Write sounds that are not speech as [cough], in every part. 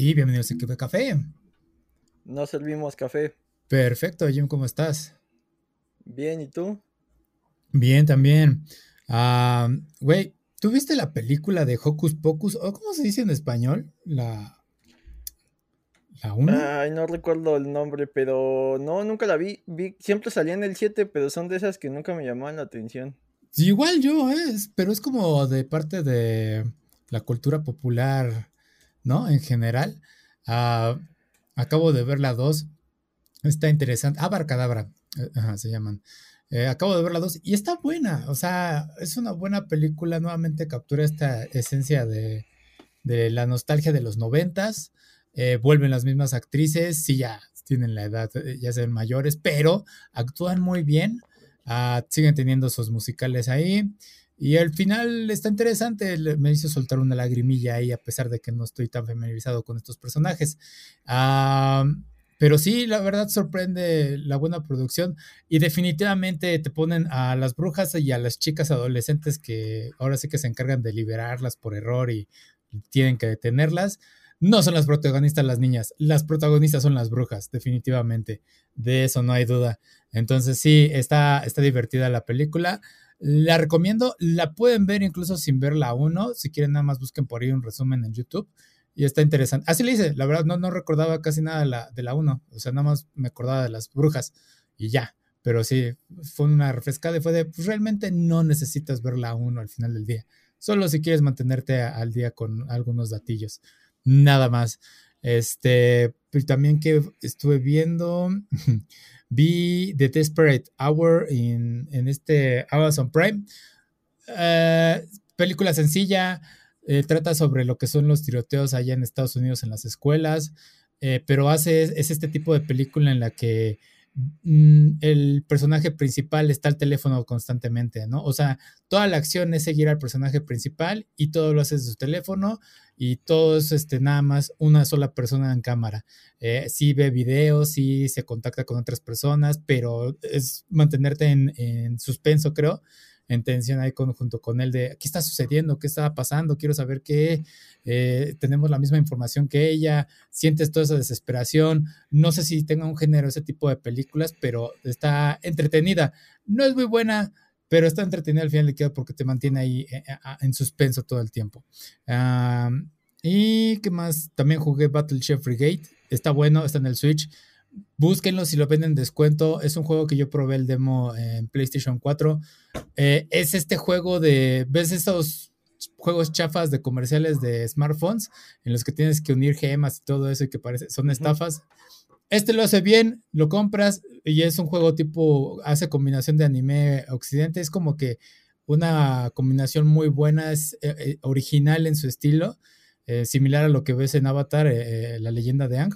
y bienvenidos a Equipo de Café. No servimos café. Perfecto, Jim, ¿cómo estás? Bien, ¿y tú? Bien, también. Ah, güey, ¿tú viste la película de Hocus Pocus? ¿O cómo se dice en español? La. ¿La 1? Ay, no recuerdo el nombre, pero no, nunca la vi. vi. Siempre salía en el 7, pero son de esas que nunca me llamaban la atención. Sí, igual yo, ¿eh? pero es como de parte de la cultura popular ¿no? En general. Ah, acabo de ver la 2. Está interesante. Abarcadabra, eh, se llaman. Eh, acabo de ver la 2 y está buena. O sea, es una buena película. Nuevamente captura esta esencia de, la nostalgia de los noventas. Eh, vuelven las mismas actrices. Sí, ya tienen la edad, ya se ven mayores, pero actúan muy bien. Ah, siguen teniendo sus musicales ahí. Y al final está interesante, me hizo soltar una lagrimilla ahí, a pesar de que no estoy tan familiarizado con estos personajes. Ah, pero sí, la verdad sorprende la buena producción y definitivamente te ponen a las brujas y a las chicas adolescentes que ahora sí que se encargan de liberarlas por error y tienen que detenerlas. No son las protagonistas las niñas, las protagonistas son las brujas, definitivamente. De eso no hay duda. Entonces sí, está, está divertida la película. La recomiendo, la pueden ver incluso sin ver la 1, si quieren nada más busquen por ahí un resumen en YouTube y está interesante. Así le hice, la verdad no, no recordaba casi nada de la, de la 1, o sea, nada más me acordaba de las brujas y ya, pero sí, fue una refrescada y fue de, pues realmente no necesitas ver la 1 al final del día, solo si quieres mantenerte al día con algunos datillos, nada más. Este, pues también que estuve viendo, Vi The Desperate Hour en, este Amazon Prime. Eh, película sencilla, eh, trata sobre lo que son los tiroteos allá en Estados Unidos en las escuelas, eh, pero hace, es este tipo de película en la que el personaje principal está al teléfono constantemente, ¿no? O sea, toda la acción es seguir al personaje principal y todo lo hace desde su teléfono y todo es este, nada más una sola persona en cámara. Eh, sí ve videos, sí se contacta con otras personas, pero es mantenerte en, suspenso, creo, en tensión ahí junto con él de qué está sucediendo, qué está pasando, quiero saber qué, eh, tenemos la misma información que ella, sientes toda esa desesperación. No sé si tenga un género ese tipo de películas, pero está entretenida. No es muy buena pero está entretenido al final de queda porque te mantiene ahí eh, eh, en suspenso todo el tiempo. y qué más, también jugué Battle Chef Frigate, está bueno, está en el Switch. Búsquenlo si lo ven en descuento. Es un juego que yo probé el demo en PlayStation 4. Eh, es este juego de. ¿Ves estos juegos chafas de comerciales de smartphones en los que tienes que unir gemas y todo eso y que parece, son estafas? Este lo hace bien, lo compras y es un juego tipo, hace combinación de anime occidente, es como que una combinación muy buena, es eh, eh, original en su estilo, eh, similar a lo que ves en Avatar, la leyenda de Ang.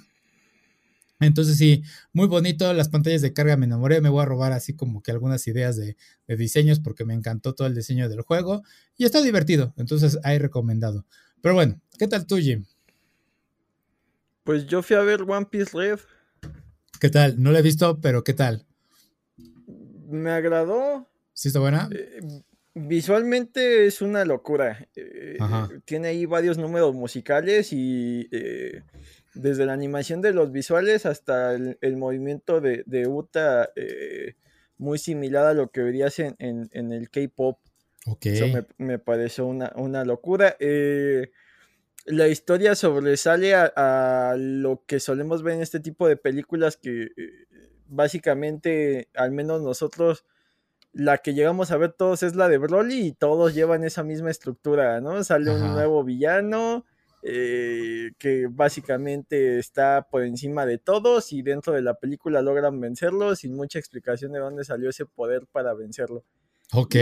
Entonces sí, muy bonito, las pantallas de carga me enamoré, me voy a robar así como que algunas ideas de, de diseños porque me encantó todo el diseño del juego y está divertido, entonces hay recomendado. Pero bueno, ¿qué tal tú, Jim? Pues yo fui a ver One Piece Red. ¿Qué tal? No la he visto, pero ¿qué tal? Me agradó. ¿Sí está buena? Eh, visualmente es una locura. Eh, tiene ahí varios números musicales y eh, desde la animación de los visuales hasta el, movimiento de, Uta, muy similar a lo que verías en, el K-pop. Eso me, me, pareció una, una locura la historia sobresale a, lo que solemos ver en este tipo de películas que eh, básicamente, al menos nosotros, la que llegamos a ver todos es la de Broly y todos llevan esa misma estructura, ¿no? Sale un nuevo villano eh, que básicamente está por encima de todos y dentro de la película logran vencerlo sin mucha explicación de dónde salió ese poder para vencerlo. Ok.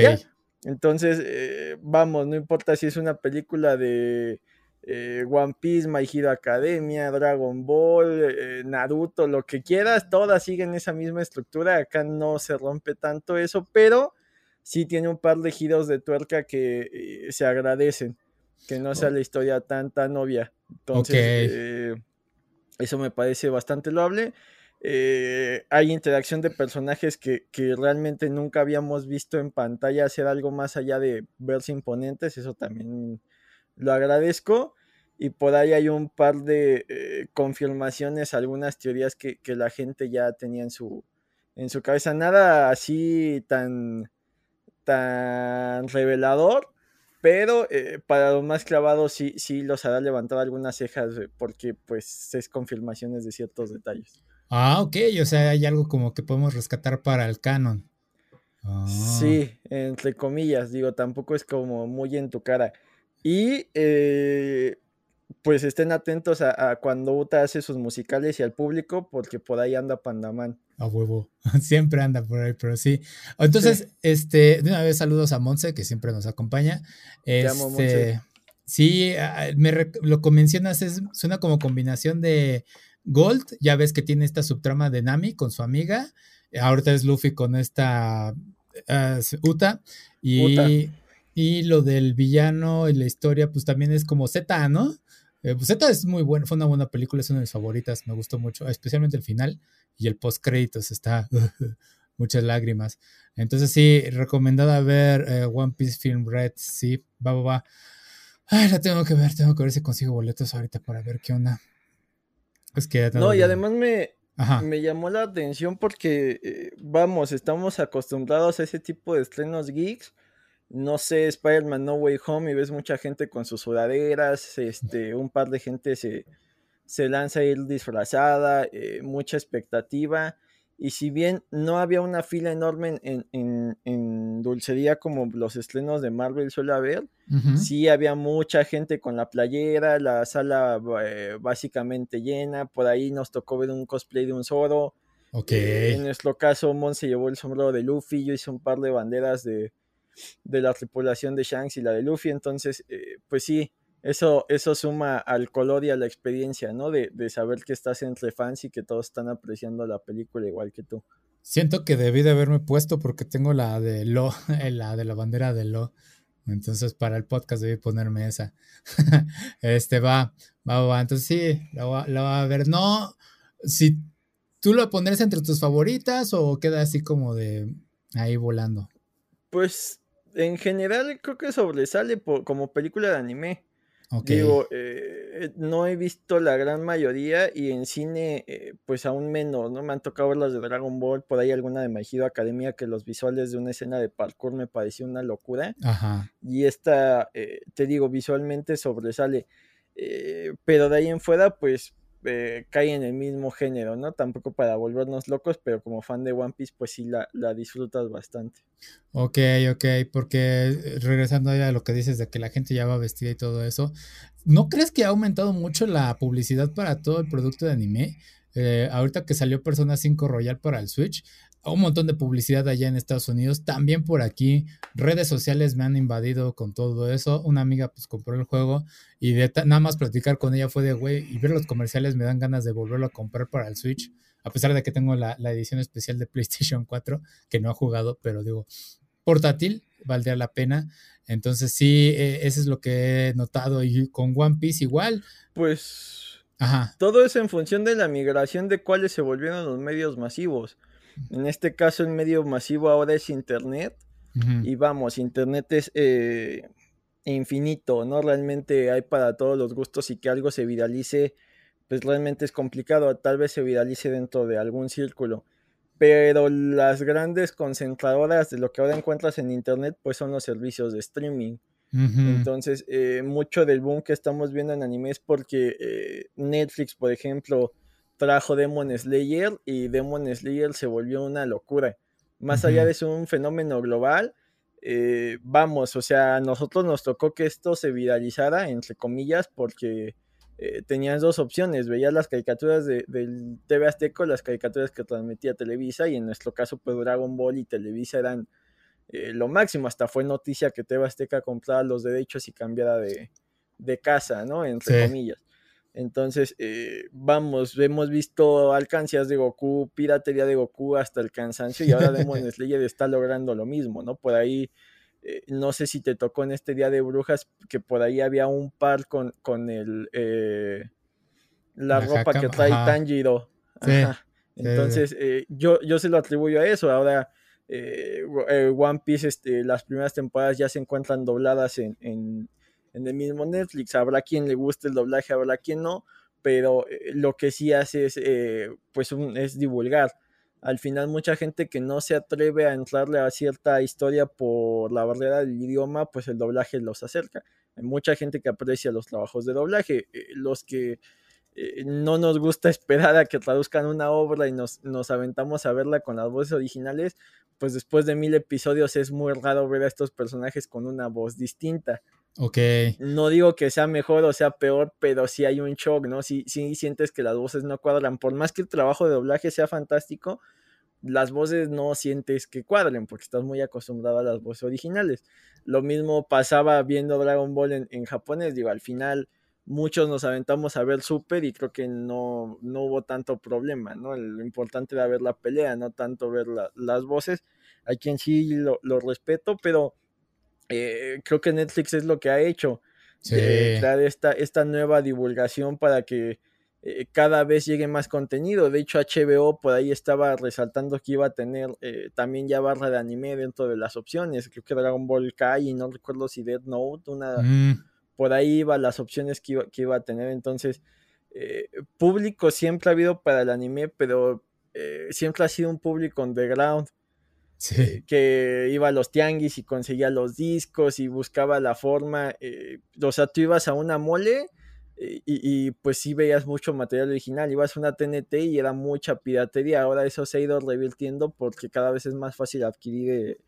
Entonces, eh, vamos, no importa si es una película de eh, One Piece, My Hero Academia, Dragon Ball, eh, Naruto, lo que quieras, todas siguen esa misma estructura. Acá no se rompe tanto eso, pero sí tiene un par de giros de tuerca que se agradecen. Que no sea la historia tan, tan obvia. Entonces, eso me parece bastante loable. hay interacción de personajes que, que, realmente nunca habíamos visto en pantalla hacer algo más allá de verse imponentes. Eso también lo agradezco. y por ahí hay un par de eh, confirmaciones, algunas teorías que, la gente ya tenía en su, en su cabeza. Nada así tan, tan revelador, pero eh, para los más clavados sí, sí los hará levantar algunas cejas eh, porque pues es confirmaciones de ciertos detalles. Ah, ok, o sea, hay algo como que podemos rescatar para el canon. Ah. Sí, entre comillas, digo, tampoco es como muy en tu cara. Y eh, pues estén atentos a, cuando Uta hace sus musicales y al público, porque por ahí anda Pandaman. A huevo, [laughs] siempre anda por ahí, pero sí. Entonces, este, de una vez saludos a Monse, que siempre nos acompaña. Te amo, este. Sí, me, lo que mencionas es, suena como combinación de Gold, ya ves que tiene esta subtrama de Nami con su amiga, ahorita es Luffy con esta uh, Uta, y, y lo del villano y la historia, pues también es como Z, ¿no? Eh, pues Z es muy bueno, fue una buena película, es una de mis favoritas, me gustó mucho, especialmente el final y el post créditos está [laughs] muchas lágrimas. Entonces sí, recomendada ver eh, One Piece Film Red, sí, va, va, va. Ay, la tengo que ver, tengo que ver si consigo boletos ahorita para ver qué onda. Es que no, y además me, me llamó la atención porque, eh, vamos, estamos acostumbrados a ese tipo de estrenos geeks no sé, Spider-Man No Way Home y ves mucha gente con sus sudaderas, este, un par de gente se, se lanza a ir disfrazada, eh, mucha expectativa. Y si bien no había una fila enorme en, dulcería como los estrenos de Marvel suele haber, sí había mucha gente con la playera, la sala eh, básicamente llena, por ahí nos tocó ver un cosplay de un Zoro. Eh, en nuestro caso, Mon se llevó el sombrero de Luffy, yo hice un par de banderas de, de la tripulación de Shanks y la de Luffy. Entonces, eh, pues sí, eso, eso suma al color y a la experiencia, ¿no? De, saber que estás entre fans y que todos están apreciando la película igual que tú. Siento que debí de haberme puesto porque tengo la de Lo, [laughs] la de la bandera de Lo. Entonces, para el podcast debí ponerme esa. [laughs] este va, va, va. Entonces, sí, la va, a ver. No, si tú lo pondrías entre tus favoritas o queda así como de ahí volando. Pues en general creo que sobresale como película de anime. Digo, eh, no he visto la gran mayoría y en cine, eh, pues aún menos, ¿no? Me han tocado ver las de Dragon Ball, por ahí alguna de My Hero Academia, que los visuales de una escena de parkour me pareció una locura. Ajá. Y esta, eh, te digo, visualmente sobresale. pero de ahí en fuera, pues eh, cae en el mismo género, ¿no? Tampoco para volvernos locos, pero como fan de One Piece, pues sí la, la disfrutas bastante. Ok, ok, porque eh, regresando a lo que dices de que la gente ya va vestida y todo eso, ¿no crees que ha aumentado mucho la publicidad para todo el producto de anime? Eh, ahorita que salió Persona 5 Royal para el Switch, un montón de publicidad allá en Estados Unidos, también por aquí, redes sociales me han invadido con todo eso, una amiga pues compró el juego y de nada más platicar con ella fue de, güey, y ver los comerciales me dan ganas de volverlo a comprar para el Switch, a pesar de que tengo la, edición especial de PlayStation 4, que no he jugado, pero digo, portátil, valdría la pena. Entonces sí, e, eso es lo que he notado y con One Piece igual. Pues... Ajá. Todo es en función de la migración de cuáles se volvieron los medios masivos. En este caso, el medio masivo ahora es Internet. Y vamos, Internet es eh, infinito, ¿no? Realmente hay para todos los gustos y que algo se viralice, pues realmente es complicado. Tal vez se viralice dentro de algún círculo. Pero las grandes concentradoras de lo que ahora encuentras en Internet, pues son los servicios de streaming. Entonces, eh, mucho del boom que estamos viendo en anime es porque eh, Netflix, por ejemplo, trajo Demon Slayer y Demon Slayer se volvió una locura. Más allá de ser un fenómeno global, eh, vamos, o sea, a nosotros nos tocó que esto se viralizara, entre comillas, porque eh, tenías dos opciones, veías las caricaturas de, del TV Azteca, las caricaturas que transmitía Televisa, y en nuestro caso, pues Dragon Ball y Televisa eran eh, lo máximo, hasta fue noticia que TV Azteca compraba los derechos y cambiara de, casa, ¿no? Entre comillas. Entonces, eh, vamos, hemos visto alcancias de Goku, piratería de Goku hasta el cansancio y ahora [laughs] Demon Slayer está logrando lo mismo, ¿no? Por ahí, eh, no sé si te tocó en este Día de Brujas, que por ahí había un par con, con el, eh, la, ropa que trae Tanjiro. Entonces, yo, yo se lo atribuyo a eso. Ahora, One Piece, este, las primeras temporadas ya se encuentran dobladas en en el mismo Netflix. Habrá quien le guste el doblaje, habrá quien no, pero eh, lo que sí hace es, eh, pues es divulgar. Al final mucha gente que no se atreve a entrarle a cierta historia por la barrera del idioma, pues el doblaje los acerca. Hay mucha gente que aprecia los trabajos de doblaje. Eh, los que no nos gusta [laughs] esperar a que traduzcan una obra y nos, nos aventamos a verla con las voces originales, pues después de mil episodios es muy raro ver a estos personajes con una voz distinta. Ok. No digo que sea mejor o sea peor, pero sí hay un shock, ¿no? Si sí, sientes que las voces no cuadran. Por más que el trabajo de doblaje sea fantástico, las voces no sientes que cuadren porque estás muy acostumbrado a las voces originales. Lo mismo pasaba viendo Dragon Ball en, japonés, digo, al final muchos nos aventamos a ver Super y creo que no, no hubo tanto problema, ¿no? Lo importante era ver la pelea, no tanto ver las voces. Hay quien sí lo, lo respeto, pero eh, creo que Netflix es lo que ha hecho. crear esta, esta nueva divulgación para que eh, cada vez llegue más contenido. De hecho, HBO por ahí estaba resaltando que iba a tener eh, también ya barra de anime dentro de las opciones. Creo que Dragon Ball Kai y no recuerdo si Dead Note, una, mm. por ahí iba las opciones que iba, que iba a tener. Entonces, público siempre ha habido para el anime, pero siempre ha sido un público underground. Eh, que iba a los tianguis y conseguía los discos y buscaba la forma. Eh, o sea, tú ibas a una mole eh, y, pues sí veías mucho material original. Ibas a una TNT y era mucha piratería. Ahora eso se ha ido revirtiendo porque cada vez es más fácil adquirir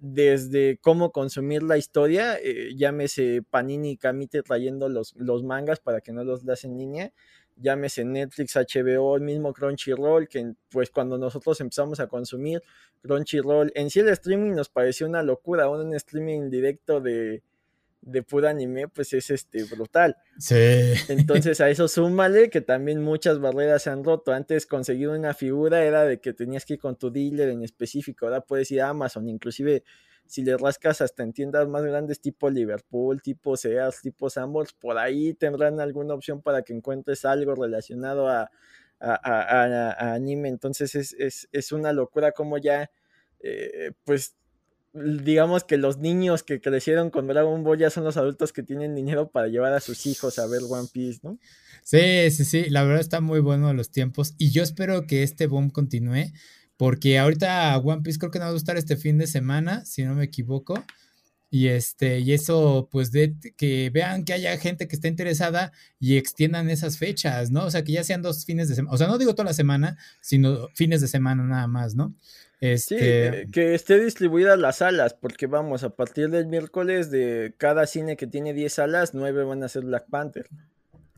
desde cómo consumir la historia. llámese Panini y Kamite trayendo los, los mangas para que no los das en línea llámese Netflix, HBO, el mismo Crunchyroll, que pues cuando nosotros empezamos a consumir Crunchyroll, en sí el streaming nos pareció una locura, un streaming directo de, de pura anime, pues es este brutal. Sí. [laughs] Entonces a eso súmale que también muchas barreras se han roto. Antes conseguir una figura era de que tenías que ir con tu dealer en específico, ahora puedes ir a Amazon, inclusive si le rascas hasta en tiendas más grandes tipo Liverpool, tipo Sears, tipo Sambors, por ahí tendrán alguna opción para que encuentres algo relacionado a, anime. Entonces es, una locura como ya, eh, pues digamos que los niños que crecieron con Dragon Ball ya son los adultos que tienen dinero para llevar a sus hijos a ver One Piece, ¿no? Sí, sí, sí, la verdad está muy bueno los tiempos y yo espero que este boom continúe porque ahorita One Piece creo que no va a gustar este fin de semana, si no me equivoco. Y este, y eso, pues de que vean que haya gente que esté interesada y extiendan esas fechas, ¿no? O sea, que ya sean dos fines de semana. O sea, no digo toda la semana, sino fines de semana nada más, ¿no? Este... Sí, que esté distribuida las salas, porque vamos, a partir del miércoles de cada cine que tiene 10 salas, 9 van a ser Black Panther.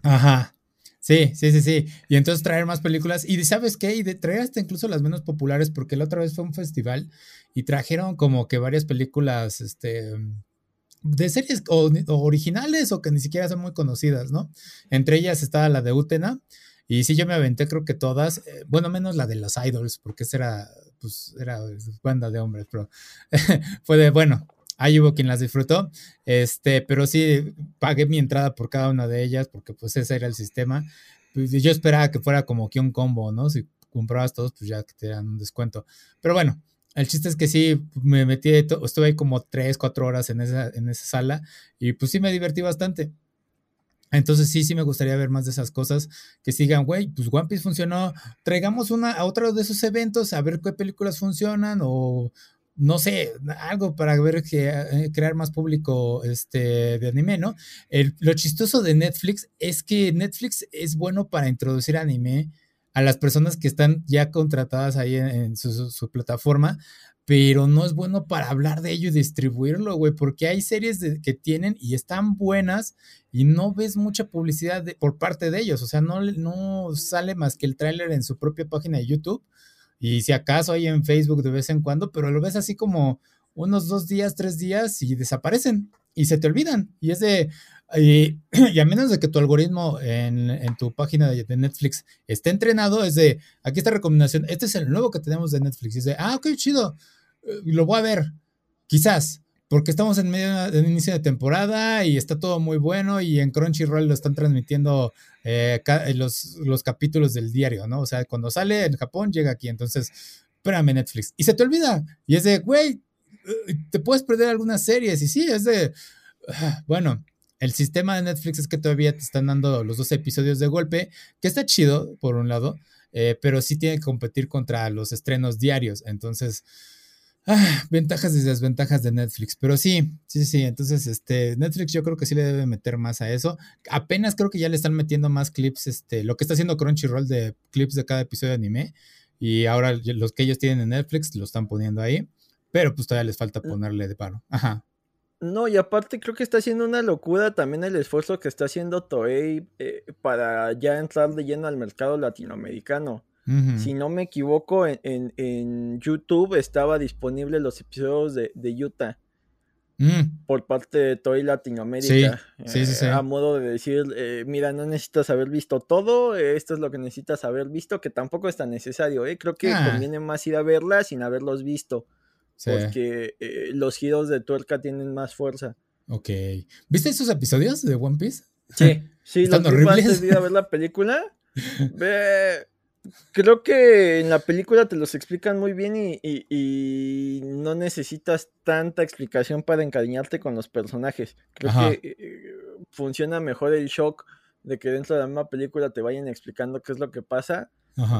Ajá. Sí, sí, sí, sí. Y entonces traer más películas. Y sabes qué, y de traer hasta incluso las menos populares, porque la otra vez fue un festival y trajeron como que varias películas, este, de series originales o que ni siquiera son muy conocidas, ¿no? Entre ellas estaba la de Utena. Y sí, yo me aventé, creo que todas, eh, bueno, menos la de los idols, porque esa era, pues, era banda de hombres, pero [laughs] fue de, bueno, ahí hubo quien las disfrutó, este, pero sí pagué mi entrada por cada una de ellas porque pues ese era el sistema. Pues, yo esperaba que fuera como que un combo, ¿no? Si comprabas todos, pues ya te dan un descuento. Pero bueno, el chiste es que sí, me metí, estuve ahí como tres, cuatro horas en esa, en esa sala y pues sí me divertí bastante. Entonces sí, sí me gustaría ver más de esas cosas que sigan, güey, pues One Piece funcionó, traigamos una a otro de esos eventos a ver qué películas funcionan o, no sé, algo para ver que eh, crear más público este, de anime, ¿no? lo chistoso de Netflix es que Netflix es bueno para introducir anime a las personas que están ya contratadas ahí en, su, plataforma, pero no es bueno para hablar de ello y distribuirlo, güey, porque hay series que tienen y están buenas y no ves mucha publicidad por parte de ellos, o sea, no, no sale más que el tráiler en su propia página de YouTube y si acaso hay en Facebook de vez en cuando, pero lo ves así como unos dos días, tres días y desaparecen y se te olvidan. Y es de, [clears throat] y, a menos de que tu algoritmo en, tu página de, Netflix esté entrenado, es de, aquí está recomendación, este es el nuevo que tenemos de Netflix. Y es de, ah, ok, chido, eh, lo voy a ver, quizás porque estamos en medio de inicio de temporada y está todo muy bueno y en Crunchyroll lo están transmitiendo eh, eh, los, los capítulos del diario, ¿no? O sea, cuando sale en Japón llega aquí, entonces, espérame Netflix. Y se te olvida. Y es de, güey, eh, te puedes perder algunas series y sí, es de, ah, bueno, el sistema de Netflix es que todavía te están dando los dos episodios de golpe, que está chido, por un lado, pero sí tiene que competir contra los estrenos diarios. Entonces, ah, ventajas y desventajas de Netflix. Pero sí, sí, sí. Entonces, este, Netflix yo creo que sí le debe meter más a eso. Apenas creo que ya le están metiendo más clips, este, lo que está haciendo Crunchyroll de clips de cada episodio de anime. Y ahora los que ellos tienen en Netflix lo están poniendo ahí. Pero pues todavía les falta ponerle de paro. Ajá. No, y aparte creo que está haciendo una locura también el esfuerzo que está haciendo Toei eh, para ya entrar de lleno al mercado latinoamericano. Si no me equivoco, en, YouTube estaba disponible los episodios de, Utah mm. por parte de Toei Latinoamérica. Sí, sí, sí, eh, a modo de decir, eh, mira, no necesitas haber visto todo, esto es lo que necesitas haber visto, que tampoco es tan necesario. Creo que ah. conviene más ir a verla sin haberlos visto. Porque eh, los giros de tuerca tienen más fuerza. Ok. ¿Viste esos episodios de One Piece? Sí, sí, [laughs] los horribles? antes de ir a ver la película. [laughs] creo que en la película te los explican muy bien y, no necesitas tanta explicación para encariñarte con los personajes. Creo que eh, funciona mejor el shock de que dentro de la misma película te vayan explicando qué es lo que pasa,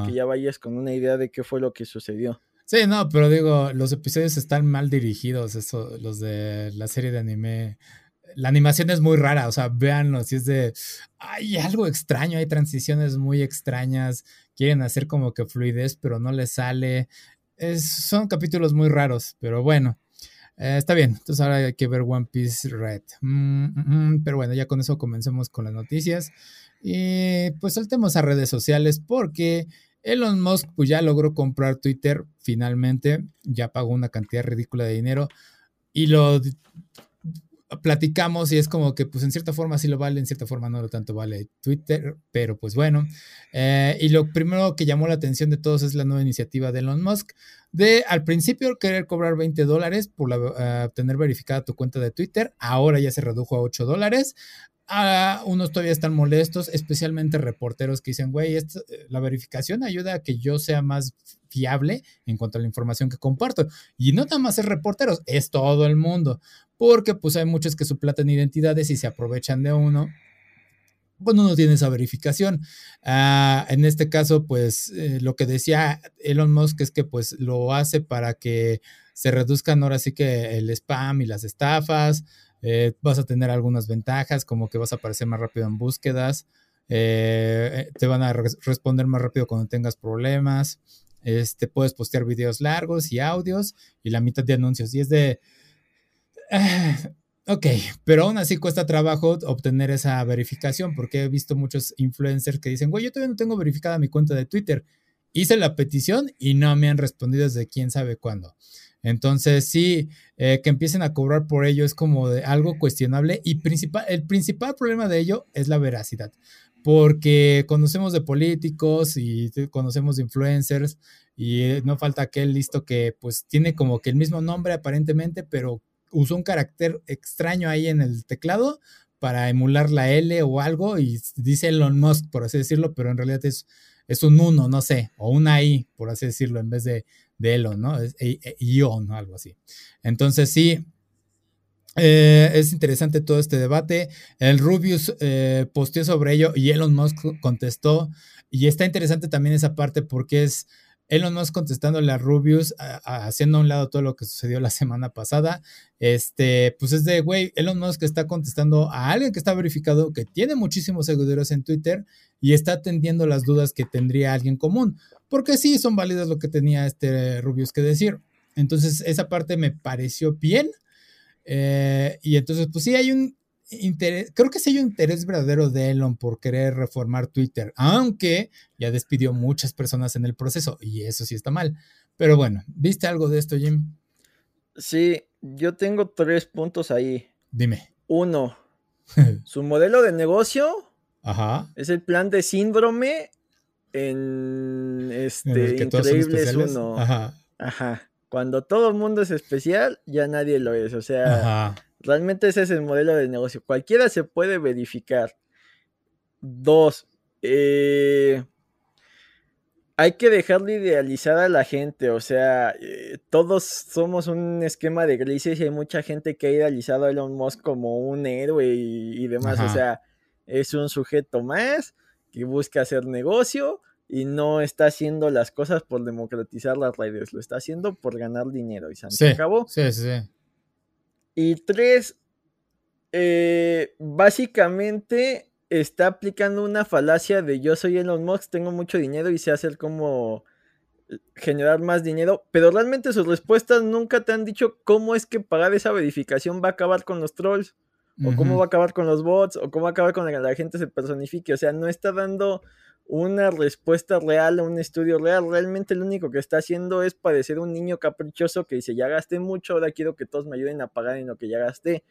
que ya vayas con una idea de qué fue lo que sucedió. Sí, no, pero digo, los episodios están mal dirigidos, eso, los de la serie de anime. La animación es muy rara, o sea, véanlo, si es de, hay algo extraño, hay transiciones muy extrañas, quieren hacer como que fluidez, pero no les sale. son capítulos muy raros, pero bueno, eh, está bien. Entonces ahora hay que ver One Piece Red. Mm, mm, mm, pero bueno, ya con eso comencemos con las noticias. Y pues saltemos a redes sociales porque Elon Musk pues ya logró comprar Twitter finalmente, ya pagó una cantidad ridícula de dinero y lo platicamos y es como que pues en cierta forma sí lo vale, en cierta forma no lo tanto vale Twitter, pero pues bueno. Eh, y lo primero que llamó la atención de todos es la nueva iniciativa de Elon Musk de al principio querer cobrar 20 dólares por la, tener verificada tu cuenta de Twitter, ahora ya se redujo a 8 dólares unos todavía están molestos, especialmente reporteros que dicen, güey, la verificación ayuda a que yo sea más fiable en cuanto a la información que comparto. Y no nada más es reporteros, es todo el mundo, porque pues hay muchos que suplatan identidades y se aprovechan de uno. Bueno, uno tiene esa verificación. Ah, en este caso, pues eh, lo que decía Elon Musk es que pues lo hace para que se reduzcan ahora sí que el spam y las estafas, eh, vas a tener algunas ventajas, como que vas a aparecer más rápido en búsquedas, eh, te van a responder más rápido cuando tengas problemas, este, puedes postear videos largos y audios y la mitad de anuncios. Y es de... [sighs] ok, pero aún así cuesta trabajo obtener esa verificación porque he visto muchos influencers que dicen, güey, yo todavía no tengo verificada mi cuenta de Twitter. Hice la petición y no me han respondido desde quién sabe cuándo. Entonces, sí, eh, que empiecen a cobrar por ello es como de algo cuestionable y principal, el principal problema de ello es la veracidad, porque conocemos de políticos y conocemos de influencers y eh, no falta aquel listo que pues tiene como que el mismo nombre aparentemente, pero usó un carácter extraño ahí en el teclado para emular la L o algo y dice Elon Musk, por así decirlo, pero en realidad es, es un 1, no sé, o una I, por así decirlo, en vez de de Elon, ¿no? Es e, e, Ion, algo así. Entonces, sí, eh, es interesante todo este debate. El Rubius eh, posteó sobre ello y Elon Musk contestó. Y está interesante también esa parte porque es Elon Musk contestándole a Rubius, haciendo a un lado todo lo que sucedió la semana pasada. Este, pues es de, güey, Elon Musk está contestando a alguien que está verificado, que tiene muchísimos seguidores en Twitter y está atendiendo las dudas que tendría alguien común. Porque sí, son válidas lo que tenía este Rubius que decir. Entonces, esa parte me pareció bien. Eh, y entonces, pues sí, hay un creo que sí hay un interés verdadero de Elon por querer reformar Twitter, aunque ya despidió muchas personas en el proceso y eso sí está mal. Pero bueno, ¿viste algo de esto, Jim? Sí, yo tengo tres puntos ahí. Dime. Uno, [laughs] su modelo de negocio es el plan de síndrome en este Increíbles uno. Ajá. Ajá. Cuando todo el mundo es especial, ya nadie lo es. O sea, Ajá Realmente ese es el modelo de negocio. Cualquiera se puede verificar. Dos, eh, hay que dejar de idealizar a la gente, o sea, eh, todos somos un esquema de grises y hay mucha gente que ha idealizado a Elon Musk como un héroe y, demás, o sea, es un sujeto más que busca hacer negocio y no está haciendo las cosas por democratizar las redes, lo está haciendo por ganar dinero y se acabó. Sí, sí, sí. Y tres, eh, básicamente está aplicando una falacia de yo soy Elon Musk, tengo mucho dinero y sé hacer como generar más dinero, pero realmente sus respuestas nunca te han dicho cómo es que pagar esa verificación va a acabar con los trolls, o cómo va a acabar con los bots, o cómo va a acabar con que la gente se personifique, o sea, no está dando una respuesta real a un estudio real. Realmente lo único que está haciendo es parecer un niño caprichoso que dice, ya gasté mucho, ahora quiero que todos me ayuden a pagar en lo que ya gasté.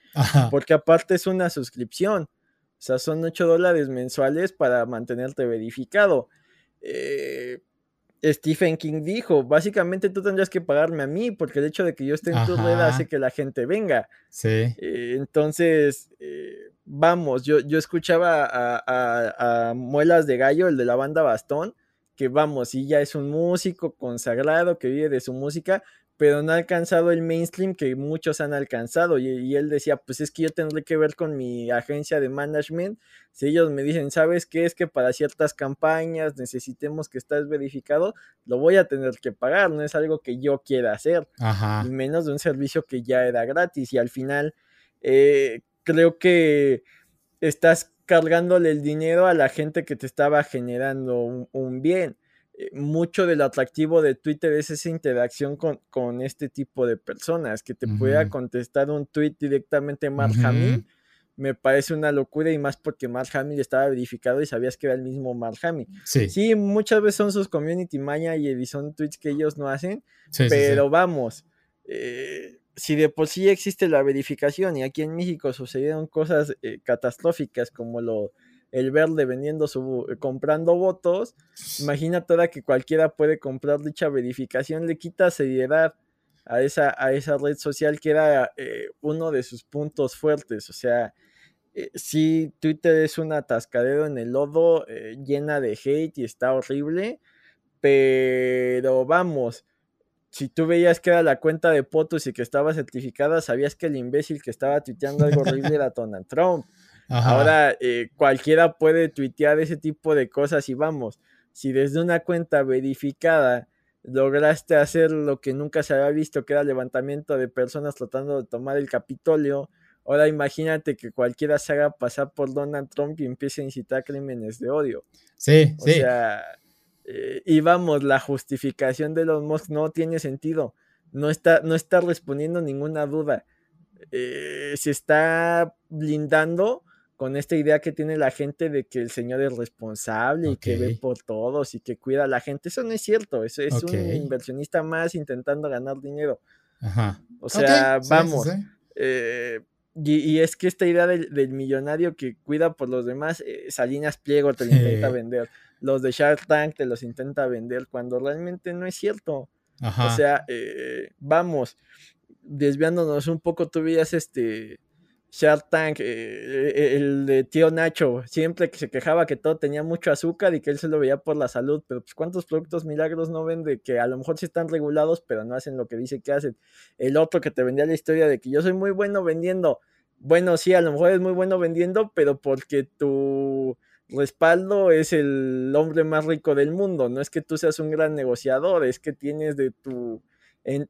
Porque aparte es una suscripción. O sea, son 8 dólares mensuales para mantenerte verificado. Eh, Stephen King dijo, básicamente tú tendrías que pagarme a mí porque el hecho de que yo esté en tu red hace que la gente venga. Sí. Eh, entonces, eh, vamos, yo, yo escuchaba a, a, Muelas de Gallo, el de la banda Bastón, que vamos, y ya es un músico consagrado que vive de su música, pero no ha alcanzado el mainstream que muchos han alcanzado. Y, él decía, pues es que yo tendré que ver con mi agencia de management. Si ellos me dicen, ¿sabes qué? Es que para ciertas campañas necesitemos que estés verificado, lo voy a tener que pagar. No es algo que yo quiera hacer. Y menos de un servicio que ya era gratis. Y al final, eh, creo que estás cargándole el dinero a la gente que te estaba generando un bien. Eh, mucho del atractivo de Twitter es esa interacción con, con este tipo de personas, que te pueda contestar un tweet directamente Mark Hamill, me parece una locura y más porque Mark Hamill estaba verificado y sabías que era el mismo Mark Hamill. Sí, muchas veces son sus community mania y son tweets que ellos no hacen, pero vamos, eh, si de por sí existe la verificación y aquí en México sucedieron cosas eh, catastróficas como lo el verde vendiendo su, eh, comprando votos, imagina toda que cualquiera puede comprar dicha verificación, le quita seriedad a esa, a esa red social que era eh, uno de sus puntos fuertes, o sea, eh, sí, Twitter es un atascadero en el lodo, llena de hate y está horrible, pero vamos, si tú veías que era la cuenta de fotos y que estaba certificada, sabías que el imbécil que estaba tuiteando algo horrible era [laughs] Donald Trump. Ahora eh, cualquiera puede tuitear ese tipo de cosas y vamos, si desde una cuenta verificada lograste hacer lo que nunca se había visto, que era levantamiento de personas tratando de tomar el Capitolio, ahora imagínate que cualquiera se haga pasar por Donald Trump y empiece a incitar crímenes de odio. Sí, o sea, eh, y vamos, la justificación de los Musk no tiene sentido, no está, no está respondiendo ninguna duda. Eh, se está blindando con esta idea que tiene la gente de que el señor es responsable y que ve por todos y que cuida a la gente. Eso no es cierto, eso es un inversionista más intentando ganar dinero. Ajá. O sea, vamos. Eh, y, es que esta idea del, millonario que cuida por los demás, eh, Salinas Pliego te lo intenta vender, los de Shark Tank te los intenta vender, cuando realmente no es cierto. O sea, eh, vamos, desviándonos un poco, tú veías este Shark Tank, eh, eh, el de tío Nacho, siempre que se quejaba que todo tenía mucho azúcar y que él se lo veía por la salud, pero pues cuántos productos milagros no vende que a lo mejor sí están regulados, pero no hacen lo que dice que hacen. El otro que te vendía la historia de que yo soy muy bueno vendiendo. Bueno, sí, a lo mejor es muy bueno vendiendo, pero porque tu respaldo es el hombre más rico del mundo. No es que tú seas un gran negociador, es que tienes de tu...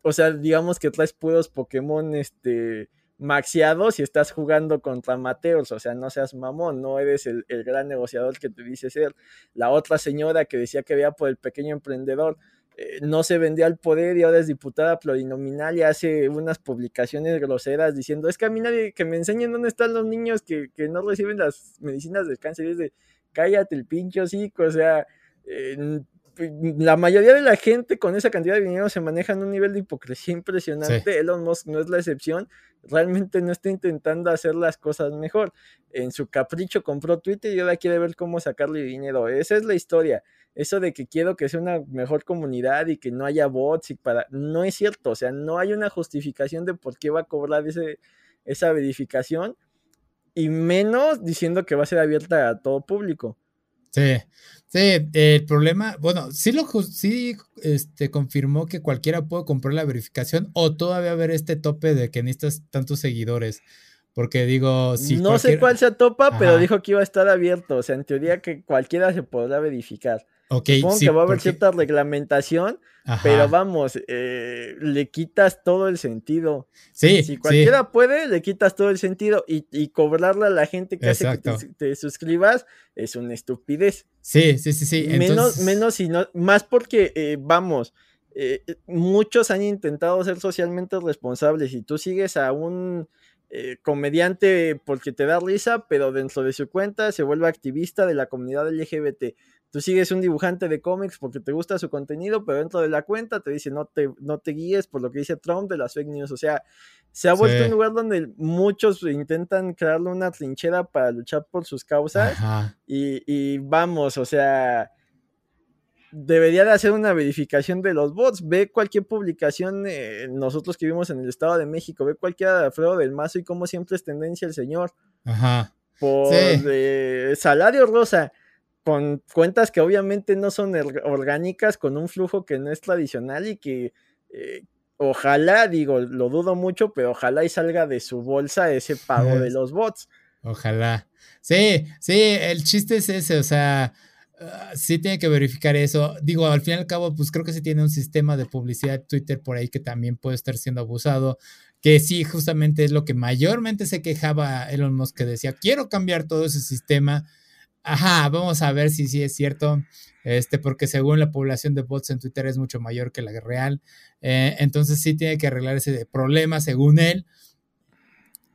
o sea, digamos que traes puros Pokémon, este maxiados y estás jugando contra Mateos, o sea, no seas mamón, no eres el, gran negociador que te dice ser. La otra señora que decía que veía por el pequeño emprendedor, eh, no se vendía al poder y ahora es diputada plurinominal y hace unas publicaciones groseras diciendo, es que a mí nadie que me enseñen dónde están los niños que, no reciben las medicinas del cáncer, es de, cállate el pincho hocico, o sea, eh, la mayoría de la gente con esa cantidad de dinero se maneja en un nivel de hipocresía impresionante. Elon Musk no es la excepción. Realmente no está intentando hacer las cosas mejor. En su capricho compró Twitter y ahora quiere ver cómo sacarle dinero. Esa es la historia. Eso de que quiero que sea una mejor comunidad y que no haya bots y para. No es cierto. O sea, no hay una justificación de por qué va a cobrar ese, esa verificación. Y menos diciendo que va a ser abierta a todo público. Sí, sí, el problema, bueno, sí lo sí este, confirmó que cualquiera puede comprar la verificación o todavía haber este tope de que necesitas tantos seguidores. Porque digo, si No sé cuál se topa, pero dijo que iba a estar abierto. O sea, en teoría que cualquiera se podrá verificar. Supongo que va a haber cierta reglamentación, pero vamos, eh, le quitas todo el sentido. Sí. Si cualquiera puede, le quitas todo el sentido y, cobrarle a la gente que hace que te, suscribas es una estupidez. Sí, sí, sí, sí. Menos, menos y no, más porque, eh, vamos, eh, muchos han intentado ser socialmente responsables y tú sigues a un comediante porque te da risa, pero dentro de su cuenta se vuelve activista de la comunidad LGBT Tú sigues un dibujante de cómics porque te gusta su contenido, pero dentro de la cuenta te dice no te, no te guíes por lo que dice Trump de las fake news. O sea, se ha vuelto un lugar donde muchos intentan crearle una trinchera para luchar por sus causas. Y, vamos, o sea, debería de hacer una verificación de los bots. Ve cualquier publicación, eh, nosotros que vivimos en el Estado de México, ve cualquiera de Alfredo del Mazo y como siempre es tendencia el señor. Ajá. Por eh, salario rosa con cuentas que obviamente no son orgánicas, con un flujo que no es tradicional y que eh, ojalá, digo, lo dudo mucho, pero ojalá y salga de su bolsa ese pago de [laughs] los bots. Ojalá. Sí, sí, el chiste es ese, o sea, ah, sí tiene que verificar eso. Digo, al fin y al cabo, pues creo que sí tiene un sistema de publicidad Twitter por ahí que también puede estar siendo abusado que sí, justamente es lo que mayormente se quejaba Elon Musk, que decía, quiero cambiar todo ese sistema, Ajá, vamos a ver si sí es cierto, este, porque según la población de bots en Twitter es mucho mayor que la real, eh, entonces sí tiene que arreglar ese problema según él.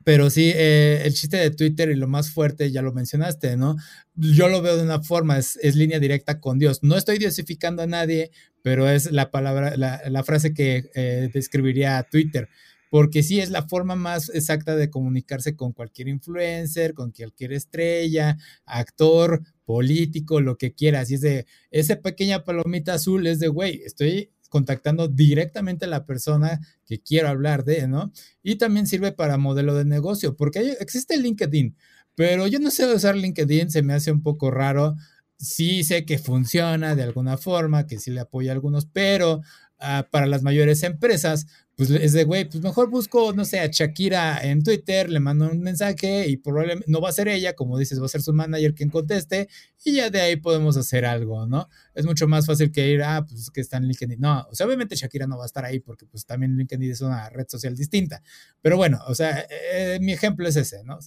Pero sí, eh, el chiste de Twitter y lo más fuerte, ya lo mencionaste, ¿no? Yo lo veo de una forma, es, línea directa con Dios. No estoy diosificando a nadie, pero es la palabra, la, frase que eh, describiría a Twitter porque sí es la forma más exacta de comunicarse con cualquier influencer, con cualquier estrella, actor, político, lo que quieras. Y es de, esa pequeña palomita azul es de, güey, estoy contactando directamente a la persona que quiero hablar de, ¿no? Y también sirve para modelo de negocio, porque existe LinkedIn, pero yo no sé usar LinkedIn, se me hace un poco raro. Sí sé que funciona de alguna forma, que sí le apoya a algunos, pero para las mayores empresas, pues es de, güey, pues mejor busco, no sé, a Shakira en Twitter, le mando un mensaje y probablemente no va a ser ella, como dices, va a ser su manager quien conteste y ya de ahí podemos hacer algo, ¿no? Es mucho más fácil que ir, ah, pues que está en LinkedIn. No, o sea, obviamente Shakira no va a estar ahí porque pues también LinkedIn es una red social distinta. Pero bueno, o sea, eh, mi ejemplo es ese, ¿no?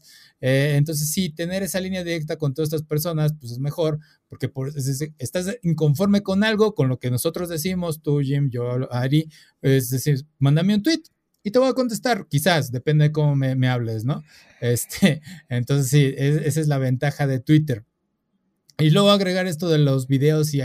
Eh, entonces sí, tener esa línea directa con todas estas personas, pues es mejor porque por, estás inconforme con algo, con lo que nosotros decimos, tú, Jim, yo, Ari, es decir, mándame un tweet y te voy a contestar, quizás, depende de cómo me, hables, ¿no? Este, [laughs] entonces sí, esa es la ventaja de Twitter. Y luego agregar esto de los videos y,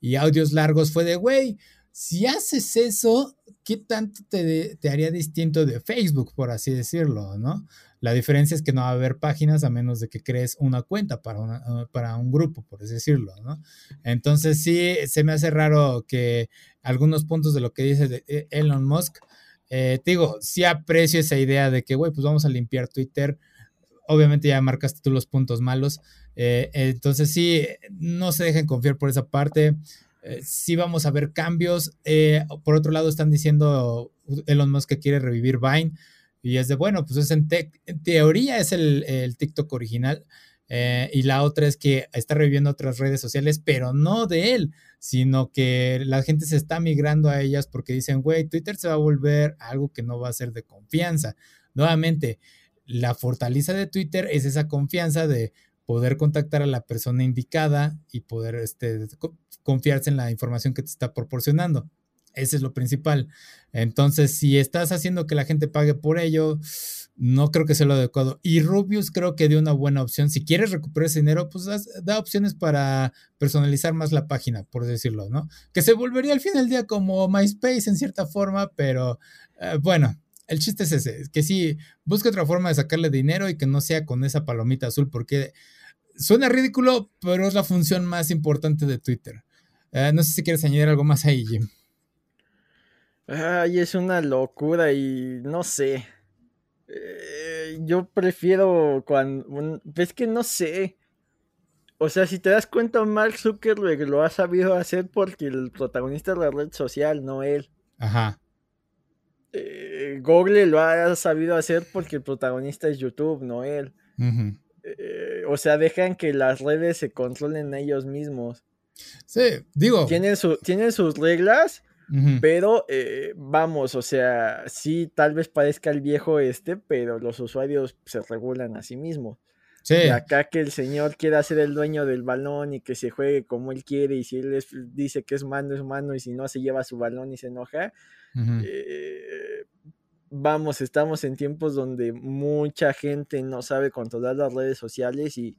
y audios largos fue de, güey, si haces eso, ¿qué tanto te, te, haría distinto de Facebook, por así decirlo, no? La diferencia es que no va a haber páginas a menos de que crees una cuenta para, una, para un grupo, por así decirlo, ¿no? Entonces sí, se me hace raro que algunos puntos de lo que dice eh, Elon Musk, eh, te digo, sí aprecio esa idea de que, güey, pues vamos a limpiar Twitter. Obviamente ya marcaste tú los puntos malos. Eh, entonces sí, no se dejen confiar por esa parte. sí vamos a ver cambios. por otro lado, están diciendo Elon Musk que quiere revivir Vine. Y es de, bueno, pues es en, teoría es el, el TikTok original. Eh, y la otra es que está reviviendo otras redes sociales, pero no de él, sino que la gente se está migrando a ellas porque dicen, güey, Twitter se va a volver algo que no va a ser de confianza. Nuevamente, la fortaleza de Twitter es esa confianza de poder contactar a la persona indicada y poder este, confiarse en la información que te está proporcionando. Ese es lo principal. Entonces, si estás haciendo que la gente pague por ello, no creo que sea lo adecuado. Y Rubius creo que dio una buena opción. Si quieres recuperar ese dinero, pues da opciones para personalizar más la página, por decirlo, ¿no? Que se volvería al fin del día como MySpace en cierta forma, pero eh, bueno, el chiste es ese, que sí, busque otra forma de sacarle dinero y que no sea con esa palomita azul, porque suena ridículo, pero es la función más importante de Twitter. Eh, no sé si quieres añadir algo más ahí, Jim. Ay, es una locura y no sé. Eh, yo prefiero cuando... Es que no sé. O sea, si te das cuenta, Mark Zuckerberg lo ha sabido hacer porque el protagonista es la red social, no él. Ajá. Eh, Google lo ha sabido hacer porque el protagonista es YouTube, no él. Eh, o sea, dejan que las redes se controlen ellos mismos. Sí, digo. Tienen, tienen sus reglas, pero eh, vamos, o sea, sí, tal vez parezca el viejo este, pero los usuarios se regulan a sí mismos. Sí. Y acá que el señor quiera ser el dueño del balón y que se juegue como él quiere, y si él dice que es mano, es mano, y si no se lleva su balón y se enoja, eh, vamos, estamos en tiempos donde mucha gente no sabe controlar las redes sociales y,